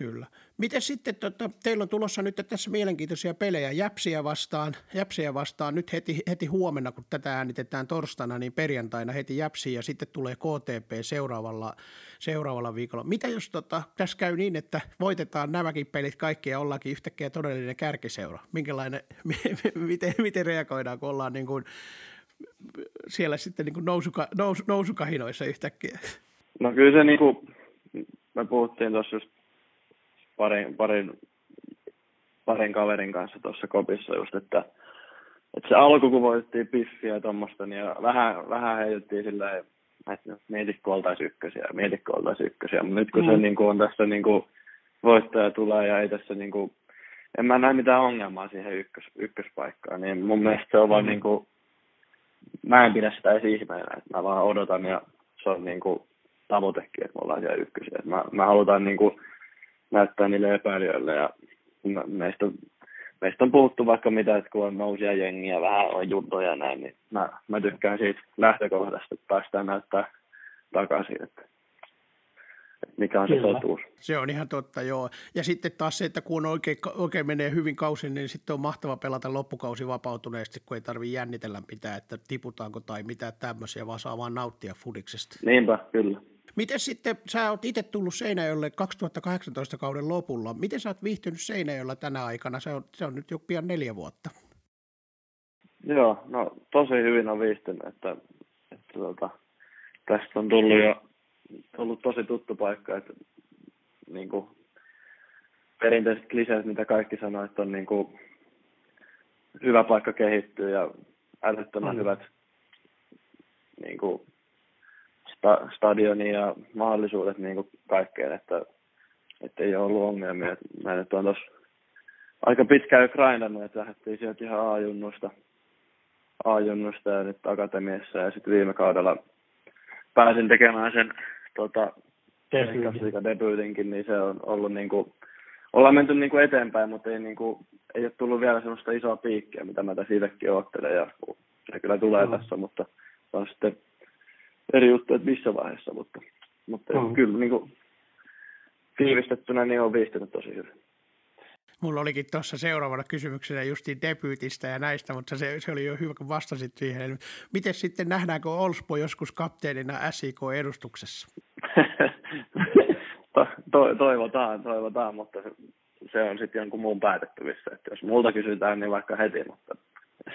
Kyllä. Miten sitten, tota, teillä on tulossa nyt tässä mielenkiintoisia pelejä Jäpsiä vastaan, Jäpsiä vastaan nyt heti, heti huomenna, kun tätä äänitetään torstaina, niin perjantaina heti Jäpsiä ja sitten tulee KTP seuraavalla, seuraavalla viikolla. Mitä jos tota, tässä käy niin, että voitetaan nämäkin pelit kaikki ja ollaankin yhtäkkiä todellinen kärkiseura? Minkälainen, miten, miten reagoidaan, kun ollaan niin kuin siellä sitten niin kuin nousuka, nous, nousukahinoissa yhtäkkiä? No kyllä se niin kuin, me puhuttiin tuossa just parin, parin, parin kaverin kanssa tuossa kopissa just, että, että se alku, kun voitettiin piffiä ja tuommoista, niin vähän, vähän heitettiin silleen, että mietitkö oltaisi ykkösiä, mietitkö oltaisi ykkösiä, mutta nyt kun mm. se niin kuin, on tässä niin kuin, voittaja tulee ja ei tässä niin kuin, en mä näe mitään ongelmaa siihen ykkös, ykköspaikkaan, niin mun mielestä se on vaan mm. niin kuin, mä en pidä sitä edes ihmeenä, että mä vaan odotan ja se on niin kuin tavoitekin, että me ollaan siellä ykkösiä. Mä, mä halutaan niin kuin näyttää niille epäilijöille ja meistä, meistä on puhuttu vaikka mitä, että kun on nousia jengiä, vähän on juntoja ja näin, niin mä, mä tykkään siitä lähtökohdasta, että päästään näyttää takaisin, että, että mikä on Kyllä. se totuus. Se on ihan totta, joo. Ja sitten taas se, että kun oikein, oikein menee hyvin kausi, niin sitten on mahtava pelata loppukausi vapautuneesti, kun ei tarvitse jännitellä pitää, että tiputaanko tai mitä tämmöisiä, vaan saa vaan nauttia fudiksesta. Niinpä, kyllä. Miten sitten, sä oot itse tullut Seinäjoelle 2018 kauden lopulla. Miten sä oot viihtynyt Seinäjoella tänä aikana? Se on, se on nyt jo pian neljä vuotta. Joo, no tosi hyvin on viihtynyt, että, että tuota, tästä on tullut jo tullut tosi tuttu paikka, että niin kuin, perinteiset kliseet, mitä kaikki sanoo, että on niin kuin, hyvä paikka kehittyä ja älyttömän mm. hyvät niin kuin, sta, stadioni ja mahdollisuudet niin kuin kaikkeen, että, että ei ole ollut ongelmia. Mä nyt on tuossa aika pitkään jo grindannut, että lähdettiin sieltä ihan A-junnusta, A-junnusta ja nyt akatemiassa ja sitten viime kaudella pääsin tekemään sen tota, debyytinkin, niin se on ollut niin kuin, ollaan menty niin kuin eteenpäin, mutta ei, niin kuin, ei ole tullut vielä sellaista isoa piikkiä, mitä mä tässä itsekin odottelen ja se kyllä tulee mm. tässä, mutta on sitten eri juttu, että missä vaiheessa, mutta, mutta mm. kyllä niin kuin, tiivistettynä niin on viihtynyt tosi hyvin. Mulla olikin tuossa seuraavana kysymyksenä justiin debyytistä ja näistä, mutta se, se oli jo hyvä, kun vastasit siihen. Miten sitten nähdäänkö Olspo joskus kapteenina SIK-edustuksessa? to, to, toivotaan, toivotaan, mutta se on sitten jonkun muun päätettävissä. Että jos multa kysytään, niin vaikka heti, mutta,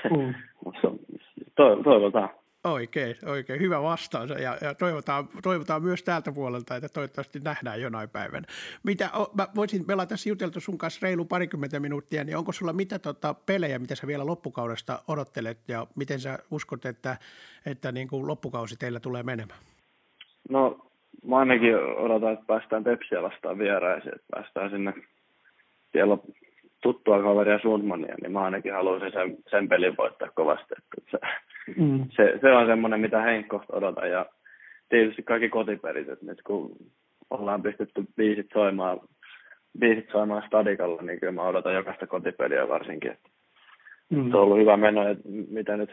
mm. to, toivotaan. Oikein, oikein. Hyvä vastaus ja, ja toivotaan, toivotaan myös täältä puolelta, että toivottavasti nähdään jonain päivänä. Mitä, mä voisin, me ollaan tässä juteltu sun kanssa reilu parikymmentä minuuttia, niin onko sulla mitä tota, pelejä, mitä sä vielä loppukaudesta odottelet ja miten sä uskot, että, että niin kuin loppukausi teillä tulee menemään? No mä ainakin odotan, että päästään Pepsiä vastaan vieraisiin, että päästään sinne. Siellä tuttua kaveria Sundmania, niin mä ainakin haluaisin sen, sen pelin voittaa kovasti. Että se, mm. se, se, on semmoinen, mitä Henkkosta odotan. Ja tietysti kaikki kotipelit, että nyt kun ollaan pistetty biisit soimaan, biisit soimaan stadikalla, niin kyllä mä odotan jokaista kotipeliä varsinkin. Että mm. Se on ollut hyvä meno, että mitä nyt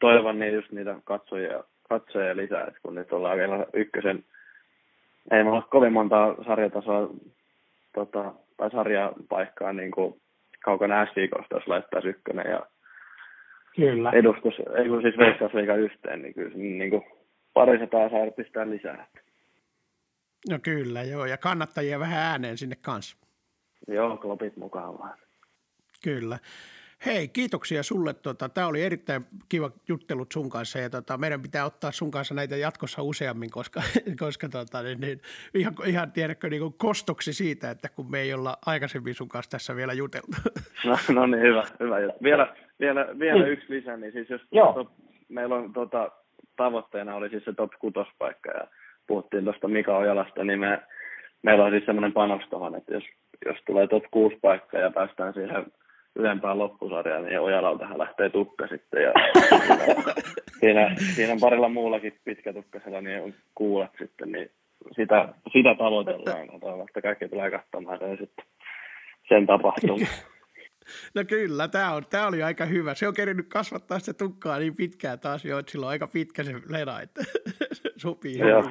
toivon, niin just niitä katsojia, katsojia lisää, että kun nyt ollaan vielä ykkösen, ei me ole kovin monta sarjatasoa tota, tai sarjapaikkaa niin kuin kaukana SIKosta, jos laittaa ykkönen ja Kyllä. edustus, ei kun siis Veikkausliiga yhteen, niin kyllä niin kuin parisataa saa pistää lisää. No kyllä, joo, ja kannattajia vähän ääneen sinne kanssa. Joo, klopit mukaan vaan. Kyllä. Hei, kiitoksia sulle. Tota, Tämä oli erittäin kiva juttelut sun kanssa ja tota, meidän pitää ottaa sun kanssa näitä jatkossa useammin, koska, koska tota, niin, niin, ihan, ihan tiedätkö niin kuin kostoksi siitä, että kun me ei olla aikaisemmin sun kanssa tässä vielä juteltu. No, no niin, hyvä. hyvä. Vielä, vielä, vielä yksi lisä, niin siis jos Top, meillä on tota, tavoitteena oli siis se top 6 paikka ja puhuttiin tuosta Mika Ojalasta, niin me, meillä on siis semmoinen panostavan, että jos, jos tulee top 6 paikka ja päästään siihen ylempään loppusarjaan, niin Ojalaltahan lähtee tukka sitten. Ja siinä, siinä, parilla muullakin pitkätukkasella niin on kuulat sitten, niin sitä, sitä tavoitellaan. Toivon, että kaikki tulee katsomaan sen sitten sen tapahtuman. No kyllä, tämä, on, tämä oli aika hyvä. Se on kerinyt kasvattaa sitä tukkaa niin pitkään taas jo, että sillä on aika pitkä se lena, että sopii. Joo.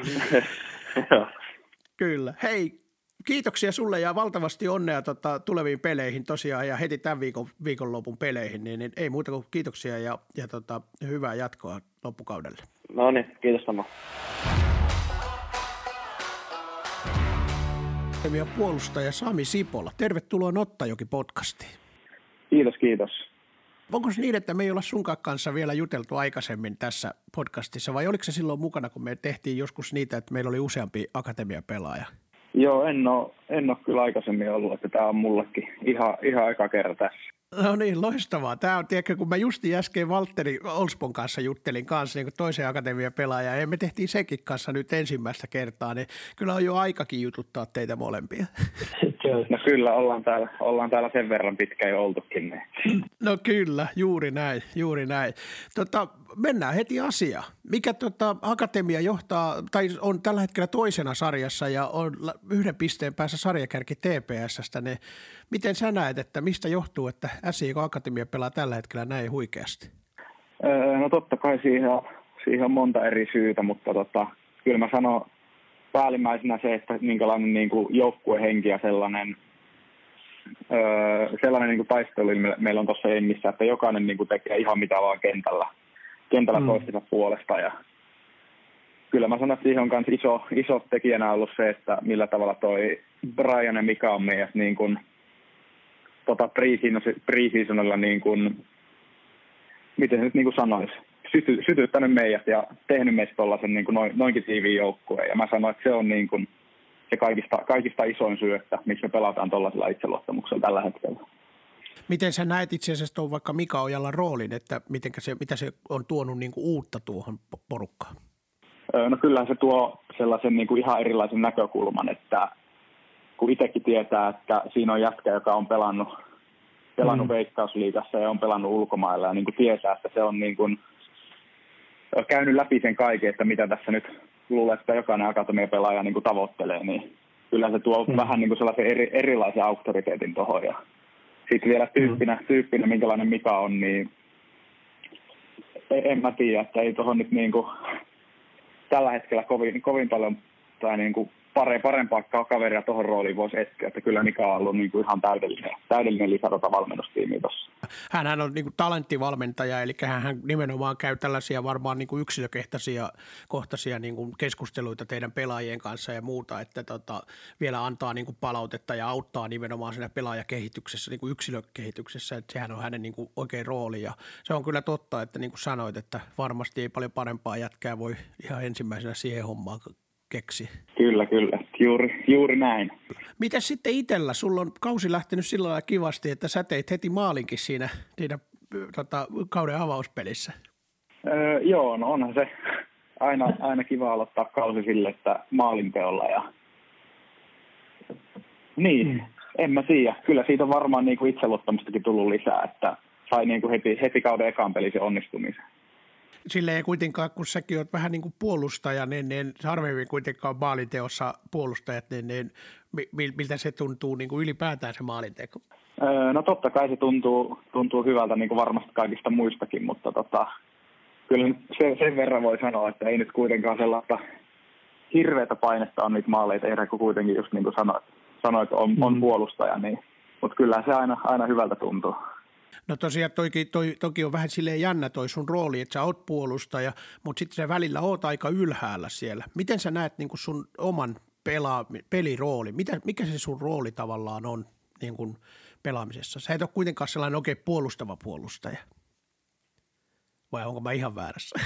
Kyllä. Hei, kiitoksia sulle ja valtavasti onnea tota, tuleviin peleihin tosiaan ja heti tämän viikon, viikonlopun peleihin, niin, niin ei muuta kuin kiitoksia ja, ja tota, hyvää jatkoa loppukaudelle. No niin, kiitos sama. puolustaja Sami Sipola, tervetuloa Nottajoki podcastiin. Kiitos, kiitos. Onko se niin, että me ei olla sunkaan kanssa vielä juteltu aikaisemmin tässä podcastissa vai oliko se silloin mukana, kun me tehtiin joskus niitä, että meillä oli useampi akatemiapelaaja? Joo, en ole, en ole kyllä aikaisemmin ollut, että tämä on mullekin ihan, ihan aika kerta tässä. No niin, loistavaa. Tämä on, tiedätkö, kun mä justi äsken Valtteri Olspon kanssa juttelin kanssa niin toisen akatemian pelaaja, ja me tehtiin sekin kanssa nyt ensimmäistä kertaa, niin kyllä on jo aikakin jututtaa teitä molempia. No kyllä, ollaan täällä, ollaan täällä sen verran pitkään jo oltukin. Niin. No kyllä, juuri näin, juuri näin. Tota, mennään heti asiaan. Mikä tota, akatemia johtaa, tai on tällä hetkellä toisena sarjassa ja on yhden pisteen päässä sarjakärki TPSstä, niin miten sä näet, että mistä johtuu, että SIK Akatemia pelaa tällä hetkellä näin huikeasti? No totta kai siihen siihen on monta eri syytä, mutta tota, kyllä mä sanon päällimmäisenä se, että minkälainen niin kuin joukkuehenki ja sellainen, öö, sellainen niin taistelu meillä on tuossa Emmissä, että jokainen niin kuin tekee ihan mitä vaan kentällä, kentällä mm. toistensa puolesta. Ja kyllä mä sanon, että siihen on myös iso, iso tekijänä ollut se, että millä tavalla toi Brian ja Mika on meidät niin kuin, tota pre-seasonilla niin kuin, miten nyt niin kuin sanoisi, syty, sytyttänyt meidät ja tehnyt meistä tuollaisen niin kuin noin, noinkin tiiviin joukkueen. Ja mä sanoin, että se on niin kuin se kaikista, kaikista isoin syy, että miksi me pelataan tuollaisella itseluottamuksella tällä hetkellä. Miten sä näet itse asiassa tuon vaikka Mika Ojalla roolin, että se, mitä se on tuonut niin kuin uutta tuohon porukkaan? No kyllä se tuo sellaisen niin kuin ihan erilaisen näkökulman, että kun itsekin tietää, että siinä on jätkä, joka on pelannut, pelannut mm. veikkausliigassa ja on pelannut ulkomailla ja niin kuin tietää, että se on niin kuin käynyt läpi sen kaiken, että mitä tässä nyt luulee, että jokainen akatemia-pelaaja niin kuin tavoittelee, niin kyllä se tuo mm. vähän niin kuin sellaisen eri, erilaisen auktoriteetin tuohon. Ja sitten vielä tyyppinä, mm. tyyppinä, minkälainen Mika on, niin en mä tiedä, että ei tuohon nyt niin kuin tällä hetkellä kovin, kovin paljon tai niin kuin pare, parempaa kaveria tuohon rooliin voisi etsiä, että kyllä Mika on ollut niin kuin ihan täydellinen, täydellinen lisärota valmennustiimi tuossa. Hänhän on niin kuin talenttivalmentaja, eli hän nimenomaan käy tällaisia varmaan niin kuin yksilökohtaisia kohtaisia niin kuin keskusteluita teidän pelaajien kanssa ja muuta, että tota, vielä antaa niin kuin palautetta ja auttaa nimenomaan siinä pelaajakehityksessä, niin kuin yksilökehityksessä, että sehän on hänen niin kuin oikein rooli ja se on kyllä totta, että niin kuin sanoit, että varmasti ei paljon parempaa jätkää voi ihan ensimmäisenä siihen hommaan keksi. Kyllä, kyllä. Juuri, juuri näin. Mitä sitten itsellä? Sulla on kausi lähtenyt sillä lailla kivasti, että sä teit heti maalinkin siinä, siinä tota, kauden avauspelissä. Öö, joo, no onhan se aina, aina kiva aloittaa kausi sille, että maalinteolla ja niin, mm. en mä tiedä. Kyllä siitä on varmaan niin kuin itseluottamustakin tullut lisää, että sai niin kuin heti, heti kauden ekan pelisen onnistumisen sille ei kuitenkaan, kun säkin olet vähän niin kuin puolustaja, niin, niin harvemmin kuitenkaan maaliteossa puolustajat, niin, niin miltä se tuntuu niin kuin ylipäätään se maalinteko? No totta kai se tuntuu, tuntuu hyvältä niin kuin varmasti kaikista muistakin, mutta tota, kyllä se, sen verran voi sanoa, että ei nyt kuitenkaan sellaista hirveätä painetta on niitä maaleita tehdä, kun kuitenkin just niin kuin sanoit, sanoit on, on mm. puolustaja, niin, mutta kyllä se aina, aina hyvältä tuntuu. No tosiaan toki, toi, toki on vähän silleen jännä toi sun rooli, että sä oot puolustaja, mutta sitten sä välillä oot aika ylhäällä siellä. Miten sä näet niin sun oman pela, pelirooli? Mitä, mikä se sun rooli tavallaan on niin kuin pelaamisessa? Sä et ole kuitenkaan sellainen oikein puolustava puolustaja. Vai onko mä ihan väärässä?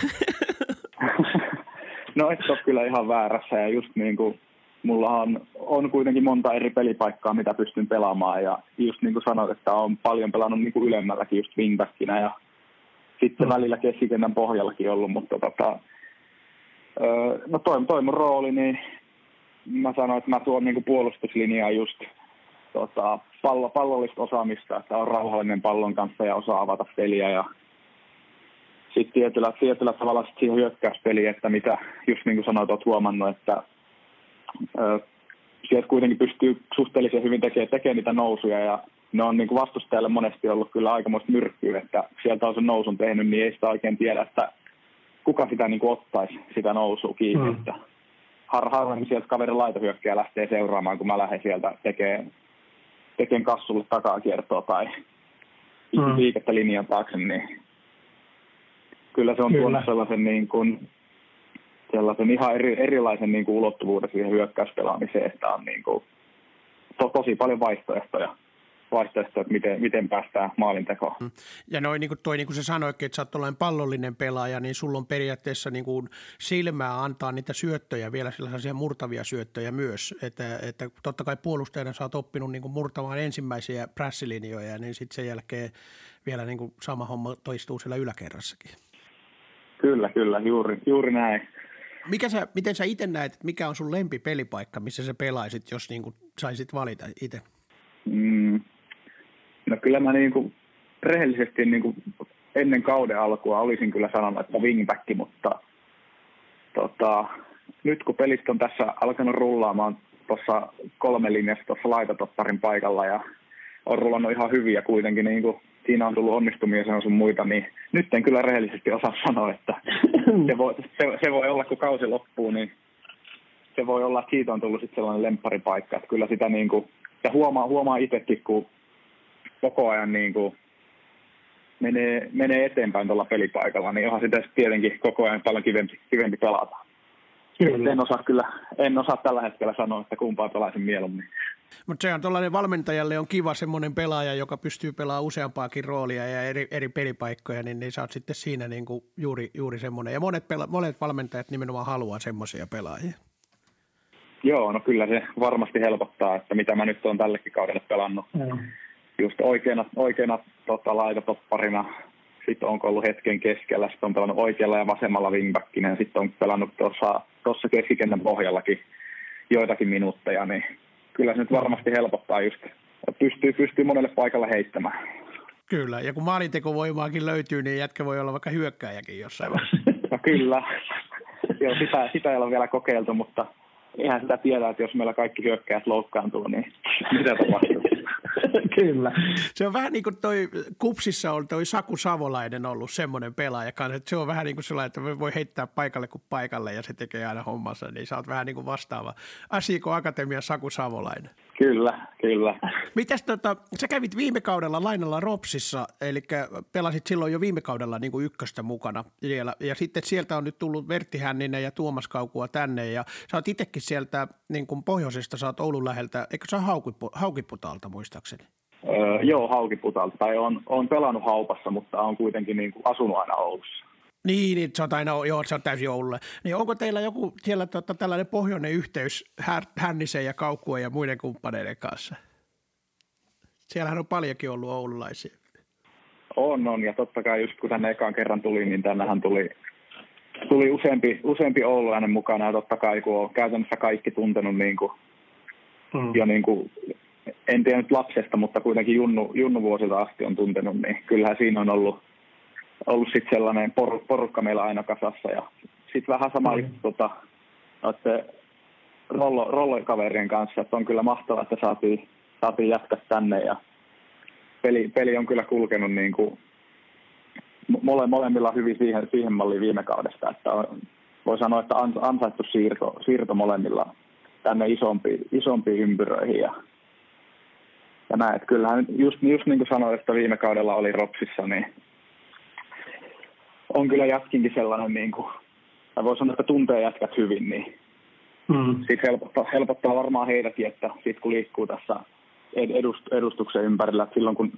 no et ole kyllä ihan väärässä ja just niin kuin mulla on, on kuitenkin monta eri pelipaikkaa, mitä pystyn pelaamaan. Ja just niin kuin sanoit, että on paljon pelannut niin kuin ylemmälläkin just wingbackinä ja sitten mm. välillä keskikentän pohjallakin ollut, mutta tota, no toi, toi mun rooli, niin mä sanoin, että mä tuon niin kuin puolustuslinjaa just tota, pallo, pallollista osaamista, että on rauhallinen pallon kanssa ja osaa avata peliä ja sitten tietyllä, tietyllä tavalla sit siihen hyökkäyspeliin, että mitä just niin kuin sanoit, olet huomannut, että sieltä kuitenkin pystyy suhteellisen hyvin tekemään, tekemään niitä nousuja ja ne on niin kuin vastustajalle monesti ollut kyllä aikamoista myrkkyä, että sieltä on sen nousun tehnyt, niin ei sitä oikein tiedä, että kuka sitä niin kuin ottaisi sitä nousua kiinni. Mm. Että har, harvemmin sieltä kaverin laitohyökkäjä lähtee seuraamaan, kun mä lähden sieltä tekemään, tekemään kassulle takaa kiertoa tai mm. liikettä linjan taakse, niin kyllä se on kyllä. tuonut sellaisen, niin kuin, sellaisen ihan eri, erilaisen niin kuin ulottuvuuden siihen hyökkäyspelaamiseen, että on niin kuin, to, tosi paljon vaihtoehtoja vaihtoehto, että miten, miten päästään maalintekoon. Mm. Ja noin niin kuin toi, niin kuin se sanoikin, että sä oot pallollinen pelaaja, niin sulla on periaatteessa niin kuin silmää antaa niitä syöttöjä, vielä sellaisia murtavia syöttöjä myös. Että, että totta kai puolustajana sä oot oppinut niin kuin murtamaan ensimmäisiä prässilinjoja, niin sitten sen jälkeen vielä niin kuin sama homma toistuu siellä yläkerrassakin. Kyllä, kyllä, juuri, juuri näin. Mikä sä, miten sä itse näet, että mikä on sun lempipelipaikka, missä sä pelaisit, jos niin kuin saisit valita itse? Mm, No kyllä mä niin kuin rehellisesti niin kuin ennen kauden alkua olisin kyllä sanonut, että wingback, mutta tota, nyt kun pelit on tässä alkanut rullaamaan tuossa kolme linjassa tuossa laitatopparin paikalla ja on rullannut ihan hyviä kuitenkin, niin kuin siinä on tullut onnistumia ja sun muita, niin nyt en kyllä rehellisesti osaa sanoa, että se voi, se, se voi olla, kun kausi loppuu, niin se voi olla, että siitä on tullut sitten sellainen lempparipaikka, että kyllä sitä niin kuin, ja huomaa, huomaa itsekin, kun koko ajan niin kuin menee, menee eteenpäin tuolla pelipaikalla, niin onhan sitä tietenkin koko ajan paljon kivempi, kivempi pelata. Kyllä. En osaa kyllä, en osaa tällä hetkellä sanoa, että kumpaa pelaisin mieluummin. Mutta se on tuollainen valmentajalle on kiva semmoinen pelaaja, joka pystyy pelaamaan useampaakin roolia ja eri, eri pelipaikkoja, niin, niin sä oot sitten siinä niin kuin juuri, juuri semmoinen. Ja monet, pela, monet valmentajat nimenomaan haluaa semmoisia pelaajia. Joo, no kyllä se varmasti helpottaa, että mitä mä nyt olen tällekin kaudelle pelannut. Mm just oikeana, oikeana tota, laitatopparina. Sitten on ollut hetken keskellä, sitten on pelannut oikealla ja vasemmalla wingbackinä ja sitten on pelannut tuossa, tuossa keskikentän pohjallakin joitakin minuutteja, niin kyllä se nyt varmasti helpottaa just, pystyy, pystyy monelle paikalle heittämään. Kyllä, ja kun maalintekovoimaakin löytyy, niin jätkä voi olla vaikka hyökkääjäkin jossain vaiheessa. No kyllä, Joo, sitä, sitä ei ole vielä kokeiltu, mutta eihän sitä tiedä, että jos meillä kaikki hyökkäät loukkaantuu, niin mitä tapahtuu? Kyllä. Se on vähän niin kuin toi Kupsissa on toi Saku Savolainen ollut semmoinen pelaaja kanssa, että se on vähän niin kuin sellainen, että voi heittää paikalle kuin paikalle ja se tekee aina hommansa, niin sä oot vähän niin kuin vastaava Asiko Akatemia Saku Savolainen. Kyllä, kyllä. Mitäs tota, sä kävit viime kaudella lainalla Ropsissa, eli pelasit silloin jo viime kaudella niin kuin ykköstä mukana siellä, ja sitten sieltä on nyt tullut Vertti Hänninen ja Tuomas Kaukua tänne, ja sä oot itsekin sieltä niin kuin pohjoisesta, sä oot Oulun läheltä, eikö sä Haukiputaalta muistaakseni? Öö, joo, Haukiputalta, tai on, on pelannut Haupassa, mutta on kuitenkin niin kuin asunut aina Oulussa. Niin, niin se on aina, joo, se on täysin Oululle. Niin onko teillä joku siellä tota, tällainen pohjoinen yhteys Hännisen ja Kaukkuen ja muiden kumppaneiden kanssa? Siellähän on paljonkin ollut oululaisia. On, on, ja totta kai just kun tänne ekaan kerran tuli, niin tännehän tuli, tuli useampi, useampi oululainen mukana, ja totta kai kun on käytännössä kaikki tuntenut niin kuin, mm. jo niin kuin, en tiedä nyt lapsesta, mutta kuitenkin junnu, junnuvuosilta asti on tuntenut, niin kyllähän siinä on ollut – ollut sitten sellainen por, porukka meillä aina kasassa. Ja sitten vähän sama mm. tota, rollo, rollokaverien kanssa, että on kyllä mahtavaa, että saatiin, saatiin jatkaa tänne ja peli, peli on kyllä kulkenut niin kuin mole, molemmilla hyvin siihen, siihen malliin viime kaudesta, että on, voi sanoa, että ansaittu siirto, siirto molemmilla tänne isompiin, isompiin ympyröihin ja, ja näin, että kyllähän just, just niin kuin sanoin, että viime kaudella oli Ropsissa, niin on kyllä jätkinkin sellainen, niin kuin, tai voi sanoa, että tuntee jätkät hyvin, niin mm. sitten helpottaa, helpottaa varmaan heidätkin, että sitten kun liikkuu tässä edust, edustuksen ympärillä, että silloin kun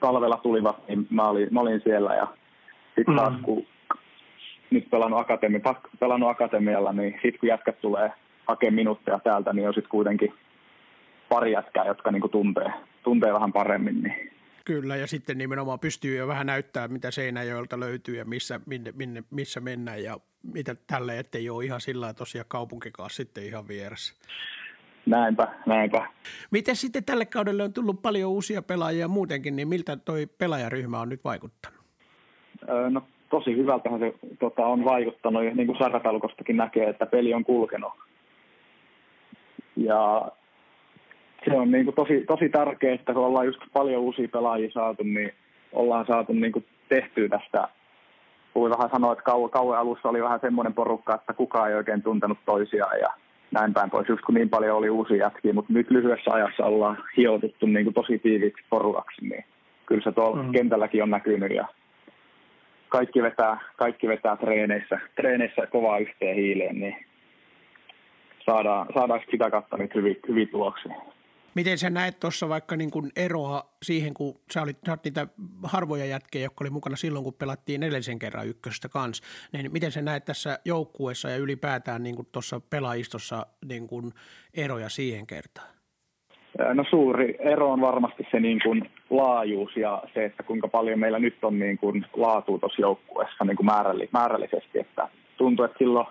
talvella tulivat, niin mä olin, mä olin siellä ja sitten mm. taas kun nyt pelannut, akatemi, pelannut akatemialla, niin sitten kun jätkät tulee hakemaan minuutteja täältä, niin on sitten kuitenkin pari jätkää, jotka niin kuin tuntee, tuntee vähän paremmin, niin Kyllä, ja sitten nimenomaan pystyy jo vähän näyttää, mitä Seinäjoelta löytyy ja missä, minne, minne, missä mennään ja mitä tälle, ettei ole ihan sillä tosiaan kaupunkikaan sitten ihan vieressä. Näinpä, näinpä. Miten sitten tälle kaudelle on tullut paljon uusia pelaajia muutenkin, niin miltä toi pelaajaryhmä on nyt vaikuttanut? Öö, no tosi hyvältä se tota, on vaikuttanut, niin kuin sarjataulukostakin näkee, että peli on kulkenut. Ja se on niin kuin tosi, tosi tärkeää, että kun ollaan just paljon uusia pelaajia saatu, niin ollaan saatu niin kuin tehtyä tästä voi vähän sanoa, että kauan, kauan alussa oli vähän semmoinen porukka, että kukaan ei oikein tuntenut toisiaan ja näin päin pois, just kun niin paljon oli uusia jätkiä, mutta nyt lyhyessä ajassa ollaan hiotuttu niin kuin tosi tiiviiksi porukaksi, niin kyllä se tuolla mm. kentälläkin on näkynyt ja kaikki vetää, kaikki vetää treeneissä, treeneissä kovaa yhteen hiileen, niin saadaan, saadaan sitä kautta nyt hyviä, hyviä tuloksia. Miten sä näet tuossa vaikka niin kuin eroa siihen, kun sä olit, sä olit niitä harvoja jätkejä, jotka oli mukana silloin, kun pelattiin edellisen kerran ykkösestä kanssa, niin miten sä näet tässä joukkueessa ja ylipäätään niin tuossa pelaajistossa niin kuin eroja siihen kertaan? No suuri ero on varmasti se niin kuin laajuus ja se, että kuinka paljon meillä nyt on niin kuin laatua tuossa joukkueessa niin kuin määrällisesti. Että tuntuu, että silloin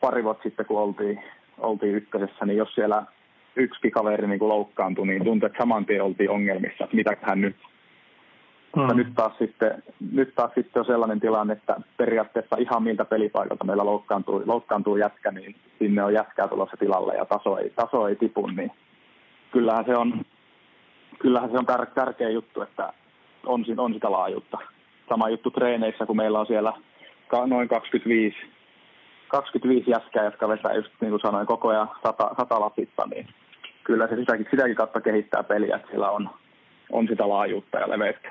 pari vuotta sitten, kun oltiin, oltiin ykkösessä, niin jos siellä yksi kaveri niin kuin loukkaantui, niin tuntui, että saman tien oltiin ongelmissa, että mitäköhän nyt. Hmm. nyt taas, sitten, nyt taas sitten on sellainen tilanne, että periaatteessa ihan miltä pelipaikalta meillä loukkaantuu, loukkaantuu jätkä, niin sinne on jätkää tulossa tilalle ja taso ei, taso ei tipu, niin kyllähän se on, kyllähän se on tär, tärkeä juttu, että on, on sitä laajuutta. Sama juttu treeneissä, kun meillä on siellä noin 25 25 jäskää, jotka vetää just niin kuin sanoin koko ajan sata, sata lapissa, niin kyllä se sitäkin, sitäkin kautta kehittää peliä, että sillä on, on sitä laajuutta ja leveyttä.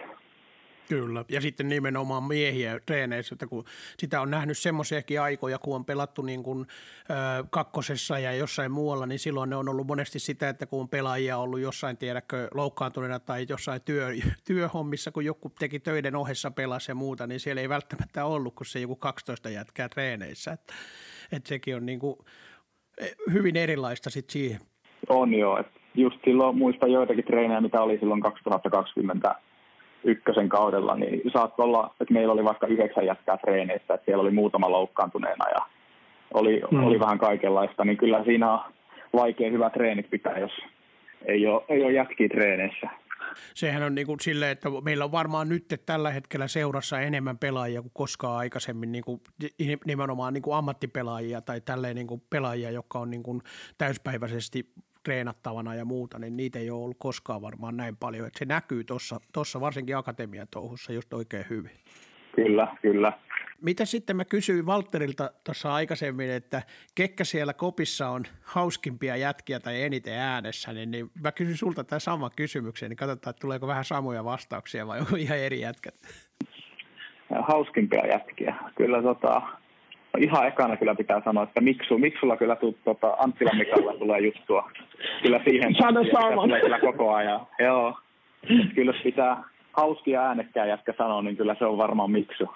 Kyllä, ja sitten nimenomaan miehiä treeneissä, että kun sitä on nähnyt semmoisiakin aikoja, kun on pelattu niin kuin, ö, kakkosessa ja jossain muualla, niin silloin ne on ollut monesti sitä, että kun on pelaajia ollut jossain, tiedäkö, loukkaantuneena tai jossain työ, työhommissa, kun joku teki töiden ohessa pelasi ja muuta, niin siellä ei välttämättä ollut, kun se joku 12 jätkää treeneissä, että, että sekin on niin kuin e, hyvin erilaista sitten siihen. On joo, että just silloin muistan joitakin treenejä, mitä oli silloin 2020 ykkösen kaudella, niin saattoi olla, että meillä oli vaikka yhdeksän jätkää treeneissä, että siellä oli muutama loukkaantuneena ja oli, mm. oli vähän kaikenlaista, niin kyllä siinä on vaikea hyvä treenit pitää, jos ei ole, ei ole jätkiä treeneissä. Sehän on niin kuin silleen, että meillä on varmaan nyt tällä hetkellä seurassa enemmän pelaajia kuin koskaan aikaisemmin, niin kuin nimenomaan niin kuin ammattipelaajia tai tälleen niin kuin pelaajia, jotka on niin kuin täyspäiväisesti treenattavana ja muuta, niin niitä ei ole ollut koskaan varmaan näin paljon. Että se näkyy tuossa varsinkin akatemian touhussa just oikein hyvin. Kyllä, kyllä. Mitä sitten mä kysyin Valterilta tuossa aikaisemmin, että kekkä siellä kopissa on hauskimpia jätkiä tai eniten äänessä, niin, niin mä kysyn sulta tämän saman kysymyksen, niin katsotaan, että tuleeko vähän samoja vastauksia vai onko ihan eri jätkät? Hauskimpia jätkiä. Kyllä tota, ihan ekana kyllä pitää sanoa, että Miksu, Miksulla kyllä tuu, tota, Anttila Mikalla tulee juttua. Kyllä siihen Sano tulee kyllä koko ajan. Joo. Kyllä jos pitää hauskia äänekkää jätkä sanoa, niin kyllä se on varmaan Miksu.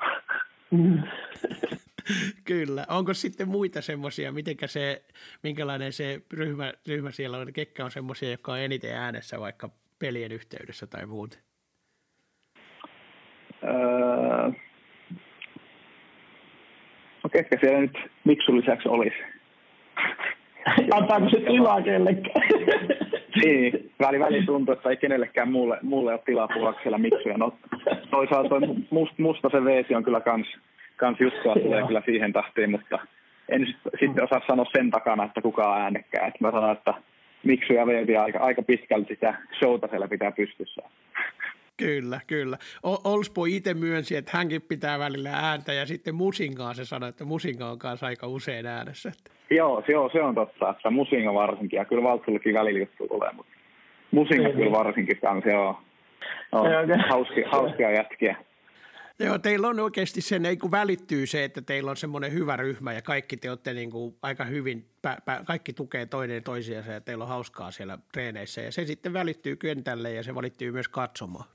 Kyllä. Onko sitten muita semmoisia, mitenkä se, minkälainen se ryhmä, ryhmä siellä on? Kekkä on semmoisia, jotka on eniten äänessä vaikka pelien yhteydessä tai muuten? Öö, No ketkä siellä nyt Miksun lisäksi olisi? Antaako se tilaa kellekään? niin, väli väli tuntuu, että ei kenellekään muulle, muulle ole tilaa puhua siellä Miksuja. No, toisaalta toi must, musta se veesi on kyllä kans, kans juttua tulee kyllä siihen tahtiin, mutta en sitten osaa sanoa sen takana, että kuka on äänekkää. Et mä sanon, että Miksu ja Veevi aika, aika pitkälti sitä showta siellä pitää pystyssä. Kyllä, kyllä. Olspo itse myönsi, että hänkin pitää välillä ääntä ja sitten Musingaa se sanoi, että Musinga on kanssa aika usein äänessä. Joo, se on, se on totta, että Musinga varsinkin ja kyllä Valtsullekin välillä juttu tulee, mutta Musinga kyllä varsinkin kanssa, joo. No, hauskia, hauskia jätkiä. Joo, teillä on oikeasti se, niin kuin välittyy se, että teillä on semmoinen hyvä ryhmä ja kaikki te olette niin kuin aika hyvin, pä, pä, kaikki tukee toinen toisiansa ja teillä on hauskaa siellä treeneissä ja se sitten välittyy kentälle ja se välittyy myös katsomaan.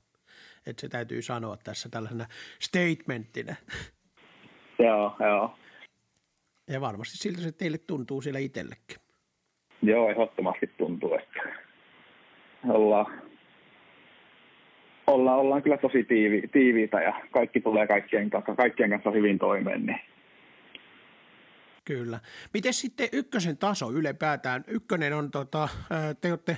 Että se täytyy sanoa tässä tällaisena statementtina. Joo, joo. Ja varmasti siltä se teille tuntuu siellä itsellekin. Joo, ehdottomasti tuntuu, että ollaan, ollaan, ollaan kyllä tosi tiivi, tiiviitä ja kaikki tulee kaikkien, kaikkien kanssa hyvin toimeen, niin Kyllä. Miten sitten ykkösen taso ylipäätään? Ykkönen on, tota, te olette,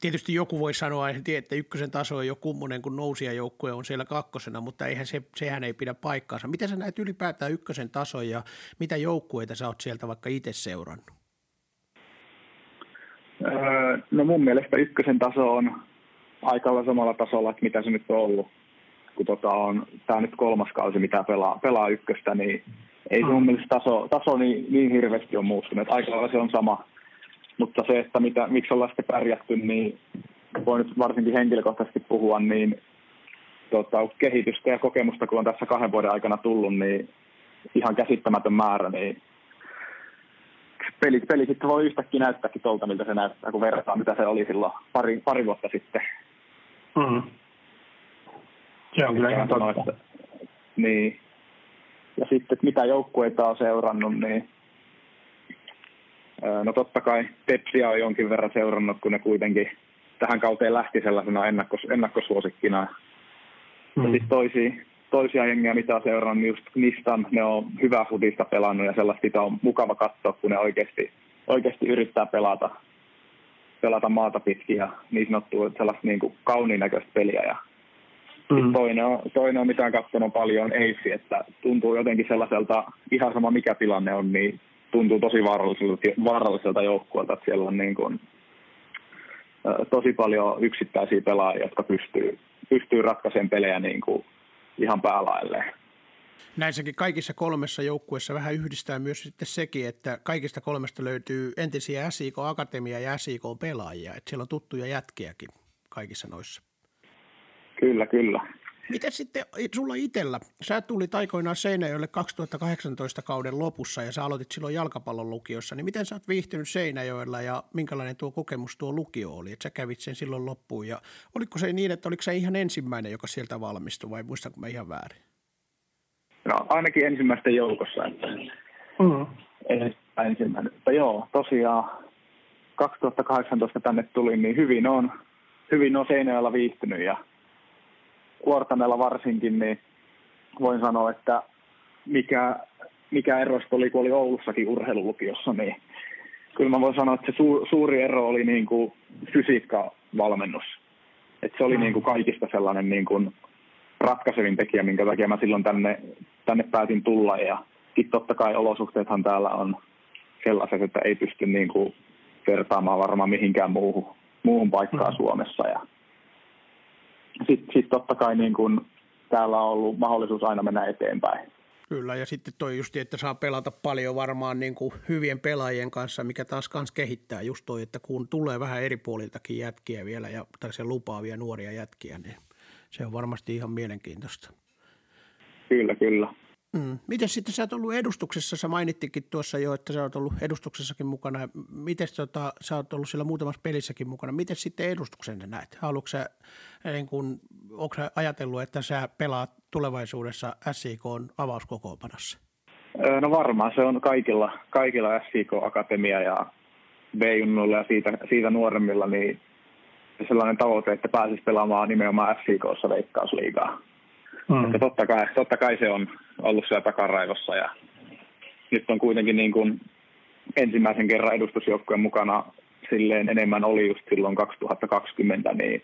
tietysti joku voi sanoa, että ykkösen taso on jo kummonen, kun joukkueen on siellä kakkosena, mutta eihän se, sehän ei pidä paikkaansa. Miten sä näet ylipäätään ykkösen taso ja mitä joukkueita sä oot sieltä vaikka itse seurannut? Öö, no mun mielestä ykkösen taso on aika samalla tasolla, että mitä se nyt on ollut. Kun tota on, tämä nyt kolmas kausi, mitä pelaa, pelaa ykköstä, niin ei se mun mm. mielestä taso, taso niin, niin hirveästi on muuttunut. Aika lailla se on sama. Mutta se, että mitä, miksi ollaan sitten pärjätty, niin voi nyt varsinkin henkilökohtaisesti puhua, niin tota, kehitystä ja kokemusta, kun on tässä kahden vuoden aikana tullut, niin ihan käsittämätön määrä, niin peli, peli sitten voi yhtäkkiä näyttääkin tuolta, miltä se näyttää, kun verrataan, mitä se oli silloin pari, pari vuotta sitten. Mm. Se on kyllä ihan totta. Niin. Ja sitten, mitä joukkueita on seurannut, niin no totta kai Tepsiä on jonkin verran seurannut, kun ne kuitenkin tähän kauteen lähti sellaisena ennakkos, ennakkosuosikkina. Mm. Ja sitten toisia, toisia jengiä, mitä on seurannut, niin just Nistan, ne on hyvää futista pelannut ja sellaista on mukava katsoa, kun ne oikeasti, oikeasti yrittää pelata, pelata maata pitkin ja niin sanottua sellaista niin kuin kauniin näköistä peliä. Ja mm. toinen, on, toinen on, mitä on katsonut paljon, on Eiffi, että tuntuu jotenkin sellaiselta, ihan sama mikä tilanne on, niin tuntuu tosi vaaralliselta, vaaralliselta joukkueelta, että siellä on niin kuin, tosi paljon yksittäisiä pelaajia, jotka pystyy, pystyy ratkaisemaan pelejä niin kuin ihan päälailleen. Näissäkin kaikissa kolmessa joukkueessa vähän yhdistää myös sitten sekin, että kaikista kolmesta löytyy entisiä SIK Akatemia ja SIK pelaajia, että siellä on tuttuja jätkiäkin kaikissa noissa. Kyllä, kyllä. Miten sitten sulla itsellä? Sä tulit aikoinaan Seinäjoelle 2018 kauden lopussa ja sä aloitit silloin jalkapallon lukiossa, niin miten sä oot viihtynyt Seinäjoella ja minkälainen tuo kokemus tuo lukio oli? Että sä kävit sen silloin loppuun ja oliko se niin, että oliko se ihan ensimmäinen, joka sieltä valmistui vai muistanko mä ihan väärin? No ainakin ensimmäisten joukossa. Että mm. Ensimmäinen. Mutta joo, tosiaan 2018 tänne tuli, niin hyvin on, hyvin on Seinäjoella viihtynyt ja Kuortanella varsinkin, niin voin sanoa, että mikä, mikä erosta oli, kun oli Oulussakin urheilulukiossa, niin kyllä mä voin sanoa, että se su, suuri ero oli niin kuin fysiikkavalmennus. Että se oli mm. niin kuin kaikista sellainen niin kuin ratkaisevin tekijä, minkä takia mä silloin tänne, tänne päätin tulla. Ja sitten totta kai olosuhteethan täällä on sellaiset, että ei pysty niin kuin vertaamaan varmaan mihinkään muuhun, muuhun paikkaan mm. Suomessa. Ja sitten sit totta kai niin kun täällä on ollut mahdollisuus aina mennä eteenpäin. Kyllä, ja sitten toi just, että saa pelata paljon varmaan niin kuin hyvien pelaajien kanssa, mikä taas kans kehittää just toi, että kun tulee vähän eri puoliltakin jätkiä vielä ja tällaisia lupaavia nuoria jätkiä, niin se on varmasti ihan mielenkiintoista. Kyllä, kyllä. Mm. Miten sitten sä oot ollut edustuksessa, sä mainittikin tuossa jo, että sä oot ollut edustuksessakin mukana. Miten tota, sä oot ollut siellä muutamassa pelissäkin mukana? Miten sitten edustuksen näet? Haluatko sä, niin kun, sä ajatellut, että sä pelaat tulevaisuudessa SIK avauskokoonpanossa? No varmaan se on kaikilla, kaikilla SIK Akatemia ja B-junnuilla ja siitä, siitä nuoremmilla niin sellainen tavoite, että pääsisi pelaamaan nimenomaan SIKssa veikkausliigaa. Mm. Että totta, kai, totta kai se on ollut siellä takaraivossa ja nyt on kuitenkin niin kuin ensimmäisen kerran edustusjoukkueen mukana silleen enemmän oli just silloin 2020, niin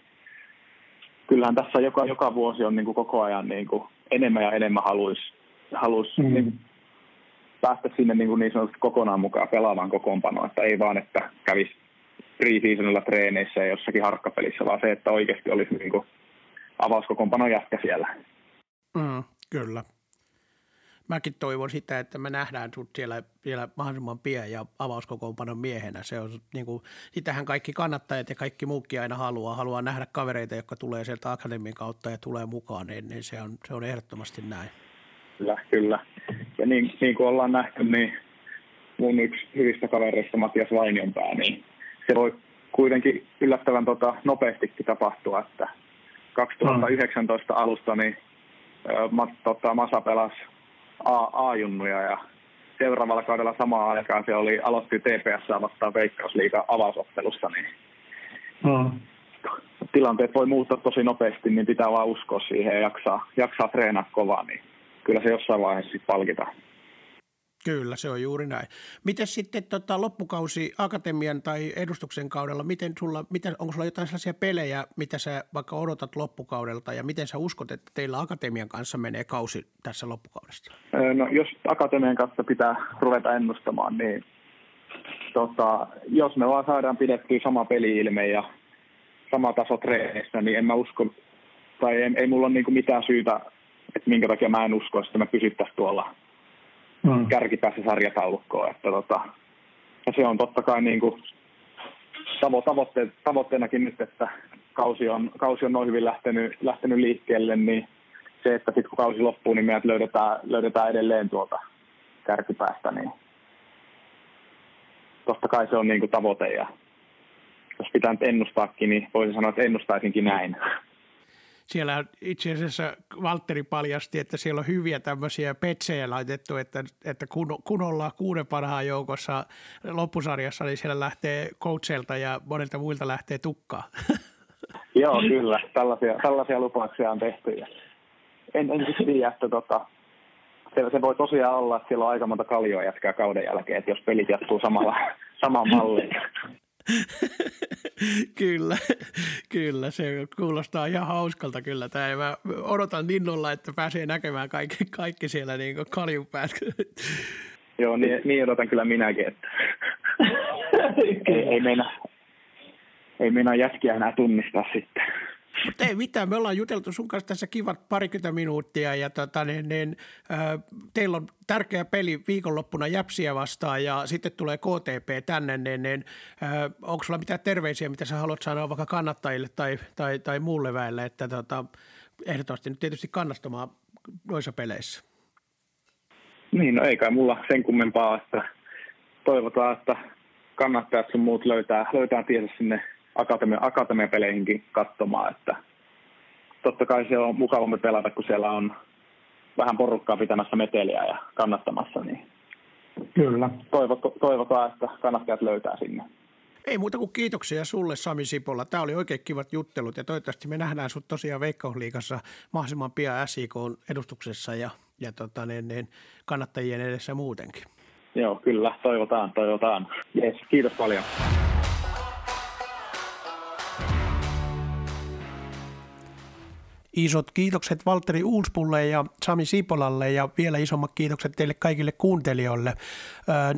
kyllähän tässä joka, joka vuosi on niin kuin koko ajan niin kuin enemmän ja enemmän haluaisi haluais mm. niin päästä sinne niin, kuin niin sanotusti kokonaan mukaan pelaamaan kokoonpanoa, että ei vaan, että kävisi pre-seasonilla treeneissä ja jossakin harkkapelissä, vaan se, että oikeasti olisi niin kuin avauskokoonpano jätkä siellä. Mm, kyllä. Mäkin toivon sitä, että me nähdään sut siellä vielä mahdollisimman pian ja avauskokoonpanon miehenä. Se on, niin kuin, sitähän kaikki kannattajat ja kaikki muukin aina haluaa. Haluaa nähdä kavereita, jotka tulee sieltä akademian kautta ja tulee mukaan, niin, niin se, on, se on ehdottomasti näin. Kyllä, kyllä. Ja niin, niin kuin ollaan nähty, niin mun yksi hyvistä kavereista Matias Vainionpää, niin se voi kuitenkin yllättävän tota, nopeastikin tapahtua, että 2019 alusta niin tota, Masa pelasi A, A-junnuja ja seuraavalla kaudella samaan aikaan se oli, aloitti TPS vastaan Veikkausliiga avausottelussa, niin mm. tilanteet voi muuttaa tosi nopeasti, niin pitää vaan uskoa siihen ja jaksaa, jaksaa treenaa kovaa, niin kyllä se jossain vaiheessa sitten palkitaan. Kyllä, se on juuri näin. Miten sitten tota, loppukausi akatemian tai edustuksen kaudella, miten sulla, miten, onko sulla jotain sellaisia pelejä, mitä sä vaikka odotat loppukaudelta ja miten sä uskot, että teillä akatemian kanssa menee kausi tässä loppukaudesta? No jos akatemian kanssa pitää ruveta ennustamaan, niin tota, jos me vaan saadaan pidettyä sama peli-ilme ja sama taso treenissä, niin en mä usko, tai ei, ei mulla ole niin mitään syytä, että minkä takia mä en usko, että me pysyttäisiin tuolla mm. kärkipäässä sarjataulukkoon. Että tota, ja se on totta kai niin kuin tavo, tavoitte, tavoitteenakin nyt, että kausi on, kausi on noin hyvin lähtenyt, lähtenyt liikkeelle, niin se, että sitten kun kausi loppuu, niin meidät löydetään, löydetään edelleen tuolta kärkipäästä, niin totta kai se on niin kuin tavoite ja jos pitää nyt ennustaakin, niin voisin sanoa, että ennustaisinkin näin. Siellä itse asiassa Valtteri paljasti, että siellä on hyviä tämmöisiä petsejä laitettu, että, että kun, kun ollaan kuuden parhaan joukossa loppusarjassa, niin siellä lähtee coachilta ja monilta muilta lähtee tukkaa. Joo, kyllä. Tällaisia, tällaisia lupauksia on tehty. Ja en, en tiedä, että tota, se, se, voi tosiaan olla, että siellä on aika monta kaljoa jätkää kauden jälkeen, että jos pelit jatkuu samalla, samaan malliin. kyllä, kyllä, se kuulostaa ihan hauskalta kyllä. Tämä. Mä odotan innolla, että pääsee näkemään kaikki, kaikki siellä niin kaljupäät. Joo, niin, niin odotan kyllä minäkin, että ei, ei, meinaa, ei meinaa jätkiä enää tunnistaa sitten. Mutta ei mitään, me ollaan juteltu sun kanssa tässä kivat parikymmentä minuuttia ja tota, niin, niin, äh, teillä on tärkeä peli viikonloppuna Jäpsiä vastaan ja sitten tulee KTP tänne, niin, niin äh, onko sulla mitään terveisiä, mitä sä haluat sanoa vaikka kannattajille tai, tai, tai muulle väelle, että tota, ehdottomasti nyt tietysti kannastamaan noissa peleissä? Niin, no ei kai mulla sen kummempaa, että toivotaan, että kannattajat sun muut löytää, löytää tiensä sinne akatemia, akatemiapeleihinkin katsomaan, että totta kai se on mukavampi pelata, kun siellä on vähän porukkaa pitämässä meteliä ja kannattamassa, niin Kyllä. toivotaan, että kannattajat löytää sinne. Ei muuta kuin kiitoksia sulle Sami Sipolla. Tämä oli oikein kivat juttelut ja toivottavasti me nähdään sinut tosiaan Veikkausliigassa mahdollisimman pian SIK edustuksessa ja, ja tota, niin, niin, kannattajien edessä muutenkin. Joo, kyllä. Toivotaan, toivotaan. Yes, kiitos paljon. Isot kiitokset Valtteri Uuspulle ja Sami Sipolalle ja vielä isommat kiitokset teille kaikille kuuntelijoille.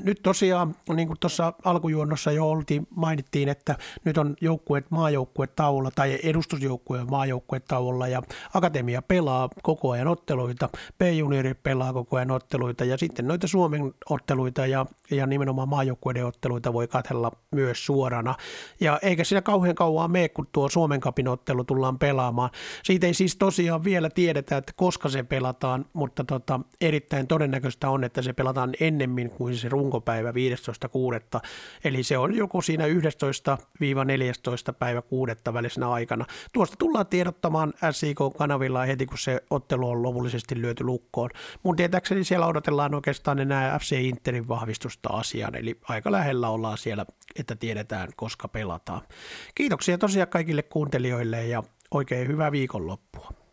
Nyt tosiaan, niin kuin tuossa alkujuonnossa jo oltiin, mainittiin, että nyt on joukkueet maajoukkueet tauolla tai edustusjoukkueen maajoukkueet tauolla ja Akatemia pelaa koko ajan otteluita, P-juniorit pelaa koko ajan otteluita ja sitten noita Suomen otteluita ja, ja nimenomaan maajoukkueiden otteluita voi katsella myös suorana. Ja eikä siinä kauhean kauan mene, kun tuo Suomen kapin ottelu tullaan pelaamaan. Siitä ei siis tosiaan vielä tiedetä, että koska se pelataan, mutta tota, erittäin todennäköistä on, että se pelataan ennemmin kuin se runkopäivä 15.6. Eli se on joko siinä 11-14. päivä 6. välisenä aikana. Tuosta tullaan tiedottamaan SIK-kanavilla heti, kun se ottelu on lopullisesti lyöty lukkoon. Mun tietääkseni siellä odotellaan oikeastaan enää FC Interin vahvistusta asiaan, eli aika lähellä ollaan siellä, että tiedetään, koska pelataan. Kiitoksia tosiaan kaikille kuuntelijoille ja Oikein hyvää viikonloppua.